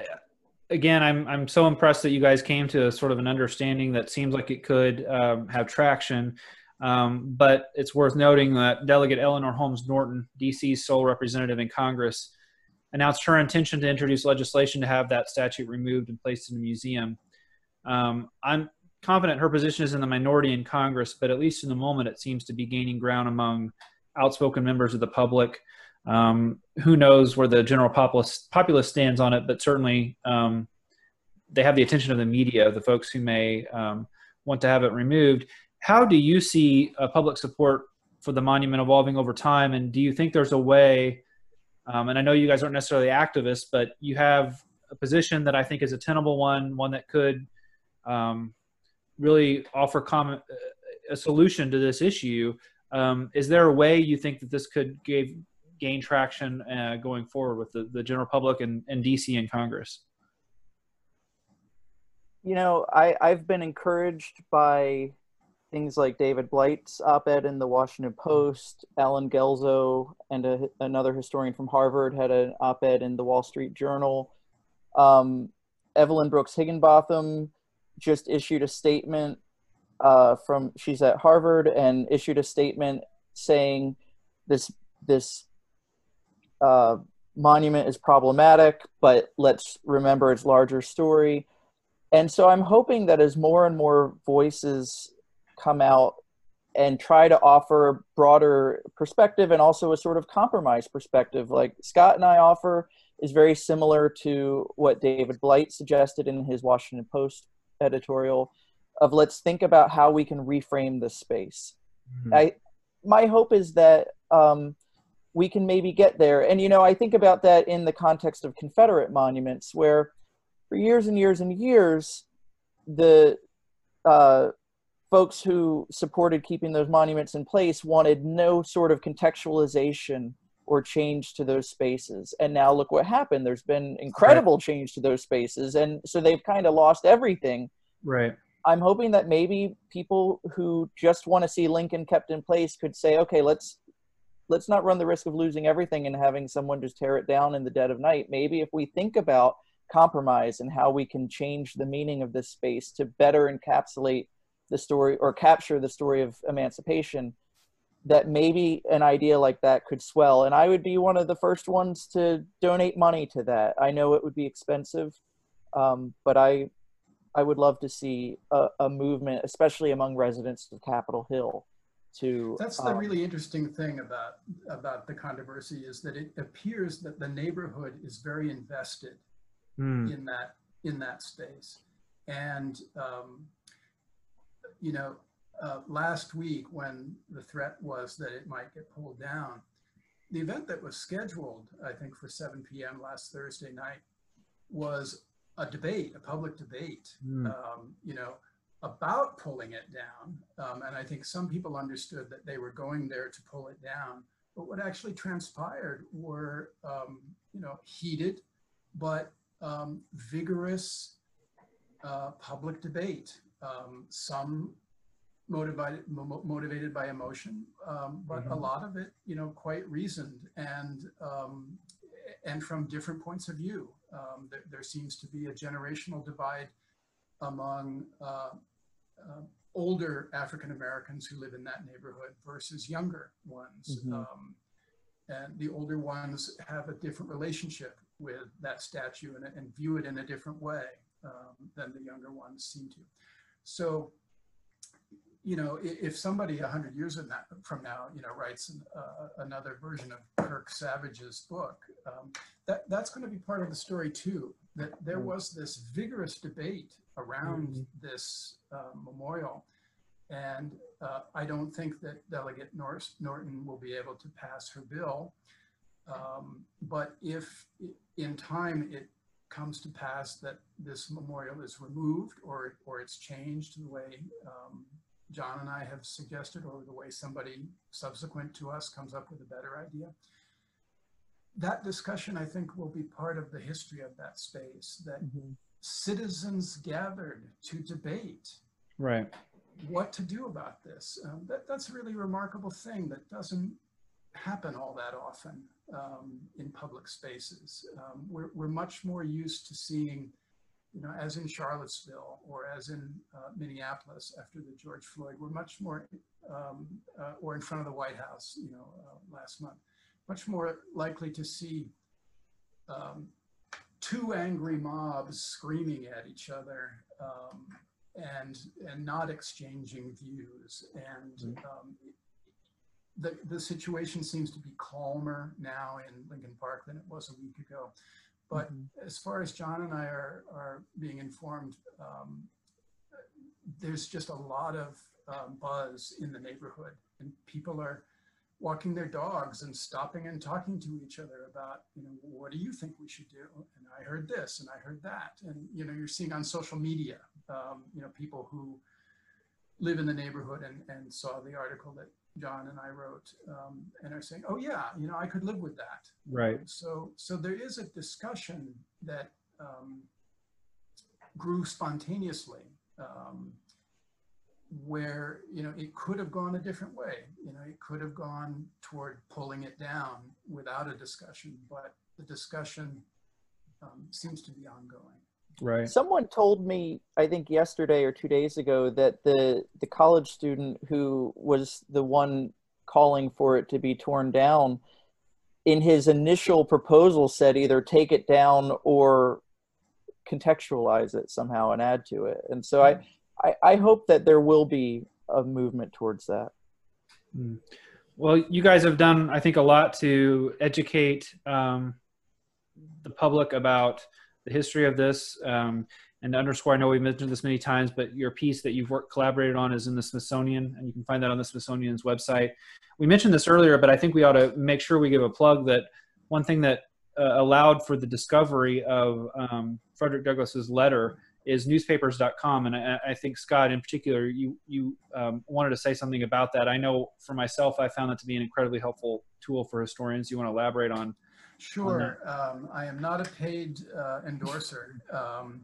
again, I'm I'm so impressed that you guys came to sort of an understanding that seems like it could um, have traction. Um, but it's worth noting that Delegate Eleanor Holmes Norton, DC's sole representative in Congress, announced her intention to introduce legislation to have that statute removed and placed in a museum. Um, I'm confident her position is in the minority in Congress, but at least in the moment, it seems to be gaining ground among outspoken members of the public. Um, who knows where the general populace, populace stands on it, but certainly um, they have the attention of the media, the folks who may um, want to have it removed. How do you see uh, public support for the monument evolving over time? And do you think there's a way? Um, and I know you guys aren't necessarily activists, but you have a position that I think is a tenable one, one that could um, really offer common a solution to this issue. Um, is there a way you think that this could give, gain traction uh, going forward with the, the general public and, and DC and Congress? You know, I, I've been encouraged by things like David Blight's op-ed in the Washington Post, Allen Guelzo, and a, another historian from Harvard had an op-ed in the Wall Street Journal. Um, Evelyn Brooks Higginbotham just issued a statement uh, from she's at Harvard and issued a statement saying this this uh, monument is problematic, but let's remember its larger story. And so I'm hoping that as more and more voices come out and try to offer broader perspective and also a sort of compromise perspective, like Scott and I offer, is very similar to what David Blight suggested in his Washington Post editorial of let's think about how we can reframe this space. Mm-hmm. I my hope is that um, we can maybe get there. And you know, I think about that in the context of Confederate monuments, where for years and years and years, the uh, folks who supported keeping those monuments in place wanted no sort of contextualization or change to those spaces. And now look what happened. There's been incredible right. change to those spaces. And so they've kind of lost everything. Right. I'm hoping that maybe people who just want to see Lincoln kept in place could say, okay, let's let's not run the risk of losing everything and having someone just tear it down in the dead of night. Maybe if we think about compromise and how we can change the meaning of this space to better encapsulate the story or capture the story of emancipation, that maybe an idea like that could swell. And I would be one of the first ones to donate money to that. I know it would be expensive, um, but I, I would love to see a, a, movement, especially among residents of Capitol Hill, to. That's the um, really interesting thing about, about the controversy is that it appears that the neighborhood is very invested Hmm. in that, in that space. And, um, you know, uh, last week when the threat was that it might get pulled down, the event that was scheduled, I think for seven PM last Thursday night was a debate, a public debate Hmm. um, you know, about pulling it down. Um, and I think some people understood that they were going there to pull it down. But what actually transpired were, um, you know, heated but um, vigorous uh, public debate. Um, some motivated mo- motivated by emotion, um, but a Mhm. lot of it, you know, quite reasoned and um, and from different points of view. Um, there, there seems to be a generational divide among uh, uh, older African Americans who live in that neighborhood versus younger ones. Mhm. Um, and the older ones have a different relationship with that statue and, and view it in a different way um, than the younger ones seem to. So, you know, if somebody a hundred years from now, you know, writes an, uh, another version of Kirk Savage's book, um, that that's going to be part of the story too. That there Mm. was this vigorous debate around Mhm. this uh, memorial, and uh, I don't think that Delegate Nor- Norton will be able to pass her bill. Um, but if in time it comes to pass that this memorial is removed or or it's changed the way um, John and I have suggested, or the way somebody subsequent to us comes up with a better idea. That discussion, I think, will be part of the history of that space, that Mhm. citizens gathered to debate Right. what to do about this. Um, that, that's a really remarkable thing that doesn't happen all that often um, in public spaces. Um, we're, we're much more used to seeing, you know, as in Charlottesville or as in uh, Minneapolis after the George Floyd, we're much more, um, uh, or in front of the White House, you know, uh, last month, much more likely to see um, two angry mobs screaming at each other um, and and not exchanging views. And um, the the situation seems to be calmer now in Lincoln Park than it was a week ago but Mhm. as far as John and I are are being informed um, there's just a lot of um, buzz in the neighborhood and people are walking their dogs and stopping and talking to each other about, you know, what do you think we should do? And I heard this and I heard that. And, you know, you're seeing on social media, um, you know, people who live in the neighborhood and, and saw the article that John and I wrote um, and are saying, oh yeah, you know, I could live with that. Right. So, so there is a discussion that um, grew spontaneously, um, where you know it could have gone a different way. You know, it could have gone toward pulling it down without a discussion, but the discussion um, seems to be ongoing. Right. Someone told me, I think yesterday or two days ago, that the the college student who was the one calling for it to be torn down, in his initial proposal said either take it down or contextualize it somehow and add to it. And so I, I, I hope that there will be a movement towards that. Mm. Well, you guys have done, I think, a lot to educate um, the public about the history of this um, and underscore. I know we've mentioned this many times, but your piece that you've worked collaborated on is in the Smithsonian, and you can find that on the Smithsonian's website. We mentioned this earlier, but I think we ought to make sure we give a plug that one thing that uh, allowed for the discovery of um, Frederick Douglass's letter is newspapers.com and I, I, think scott in particular you you um, wanted to say something about that i know for myself i found that to be an incredibly helpful tool for historians you want to elaborate on sure um, i am not a paid uh, endorser um,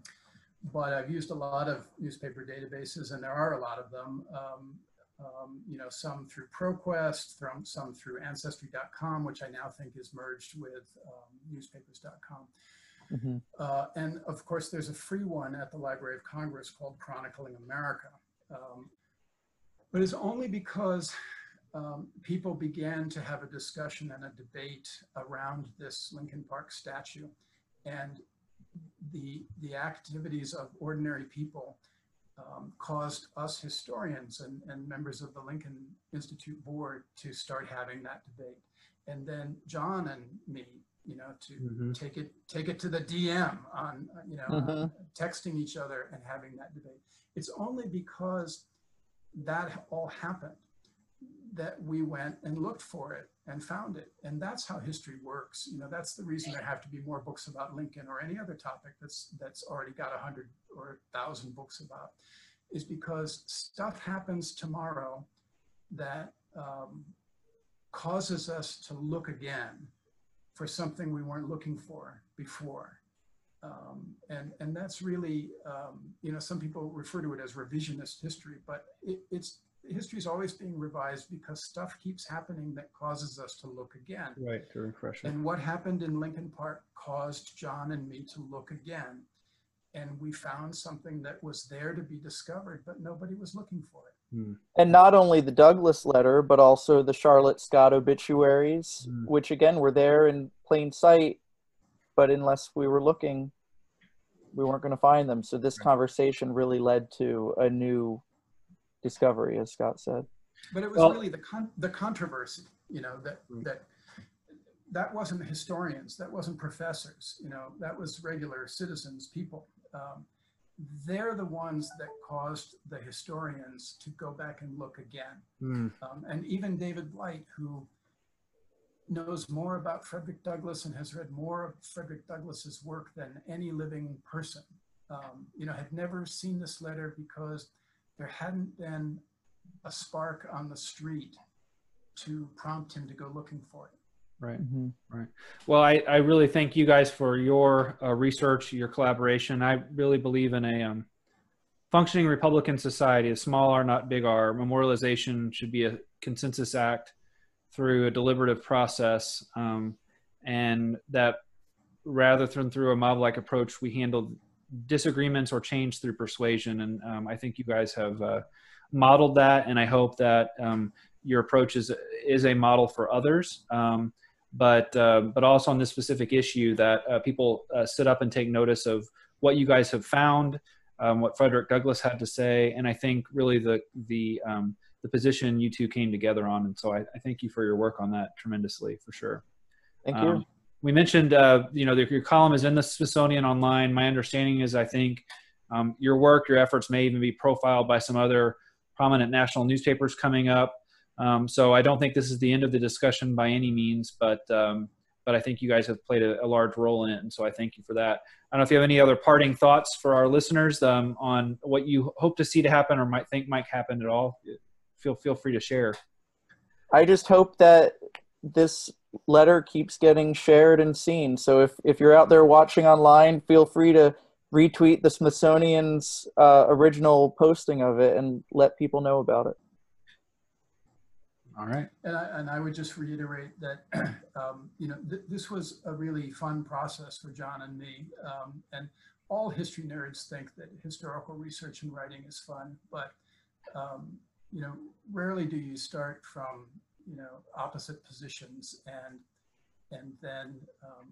but i've used a lot of newspaper databases and there are a lot of them um, um, you know some through proquest from some through ancestry.com which i now think is merged with um, newspapers.com Mm-hmm. Uh, and of course, there's a free one at the Library of Congress called Chronicling America. Um, but it's only because um, people began to have a discussion and a debate around this Lincoln Park statue and the, the activities of ordinary people um, caused us historians and, and members of the Lincoln Institute board to start having that debate. And then John and me, you know, to Mhm. take it take it to the DM on, uh, you know, Mhm. texting each other and having that debate. It's only because that all happened that we went and looked for it and found it. And that's how history works. You know, that's the reason there have to be more books about Lincoln or any other topic that's that's already got a hundred or a thousand books about, is because stuff happens tomorrow that um, causes us to look again for something we weren't looking for before. Um, and, and that's really, um, you know, some people refer to it as revisionist history, but it, it's history is always being revised because stuff keeps happening that causes us to look again. Right, to refresh. And what happened in Lincoln Park caused John and me to look again. And we found something that was there to be discovered, but nobody was looking for it. And not only the Douglass letter, but also the Charlotte Scott obituaries, Mm. which again were there in plain sight, but unless we were looking, we weren't going to find them. So this Right. conversation really led to a new discovery, as Scott said. But it was Well- really the con- the controversy, you know, that Mm. that that wasn't historians, that wasn't professors, you know, that was regular citizens, people. Um, they're the ones that caused the historians to go back and look again. Mm, Um, and even David Blight, who knows more about Frederick Douglass and has read more of Frederick Douglass's work than any living person, um, you know, had never seen this letter because there hadn't been a spark on the street to prompt him to go looking for it. right. Mm-hmm. Well, I, I really thank you guys for your uh, research, your collaboration. I really believe in a um, functioning Republican society, a small R, not big R. Memorialization should be a consensus act through a deliberative process, um, and that rather than through a mob-like approach, we handle disagreements or change through persuasion. And um, I think you guys have uh, modeled that, and I hope that um, your approach is is a model for others. Um, but uh, but also on this specific issue that uh, people uh, sit up and take notice of what you guys have found, um, what Frederick Douglass had to say, and I think really the the um, the position you two came together on, and so I, I thank you for your work on that tremendously for sure. Thank you. We mentioned, uh, you know, that your column is in the Smithsonian online. My understanding is, I think um, your work, your efforts may even be profiled by some other prominent national newspapers coming up. Um, so I don't think this is the end of the discussion by any means, but um, but I think you guys have played a, a, large role in it, and so I thank you for that. I don't know if you have any other parting thoughts for our listeners um, on what you hope to see to happen or might think might happen at all. Feel feel free to share. I just hope that this letter keeps getting shared and seen. So if if you're out there watching online, feel free to retweet the Smithsonian's uh, original posting of it and let people know about it. All right. And I, and I would just reiterate that, um, you know, th- this was a really fun process for John and me. Um, and all history nerds think that historical research and writing is fun, but, um, you know, rarely do you start from, you know, opposite positions and, and then, um,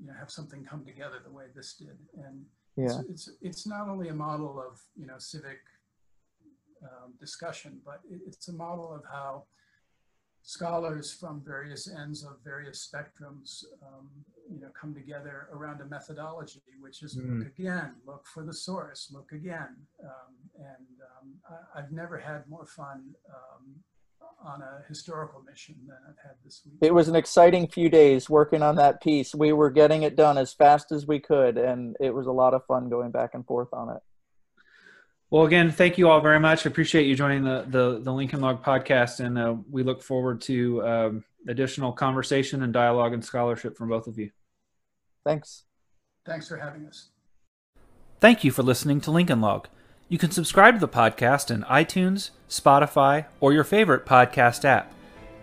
you know, have something come together the way this did. And Yeah. it's, it's, it's not only a model of, you know, civic um, discussion, but it, it's a model of how scholars from various ends of various spectrums, um, you know, come together around a methodology, which is Mm. look again, look for the source, look again. Um, and um, I, I've never had more fun um, on a historical mission than I've had this week. It was an exciting few days working on that piece. We were getting it done as fast as we could, and it was a lot of fun going back and forth on it. Well, again, thank you all very much. I appreciate you joining the the, the Lincoln Log podcast, and uh, we look forward to um, additional conversation and dialogue and scholarship from both of you. Thanks. Thanks for having us. Thank you for listening to Lincoln Log. You can subscribe to the podcast in iTunes, Spotify, or your favorite podcast app.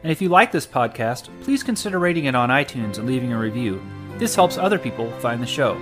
And if you like this podcast, please consider rating it on iTunes and leaving a review. This helps other people find the show.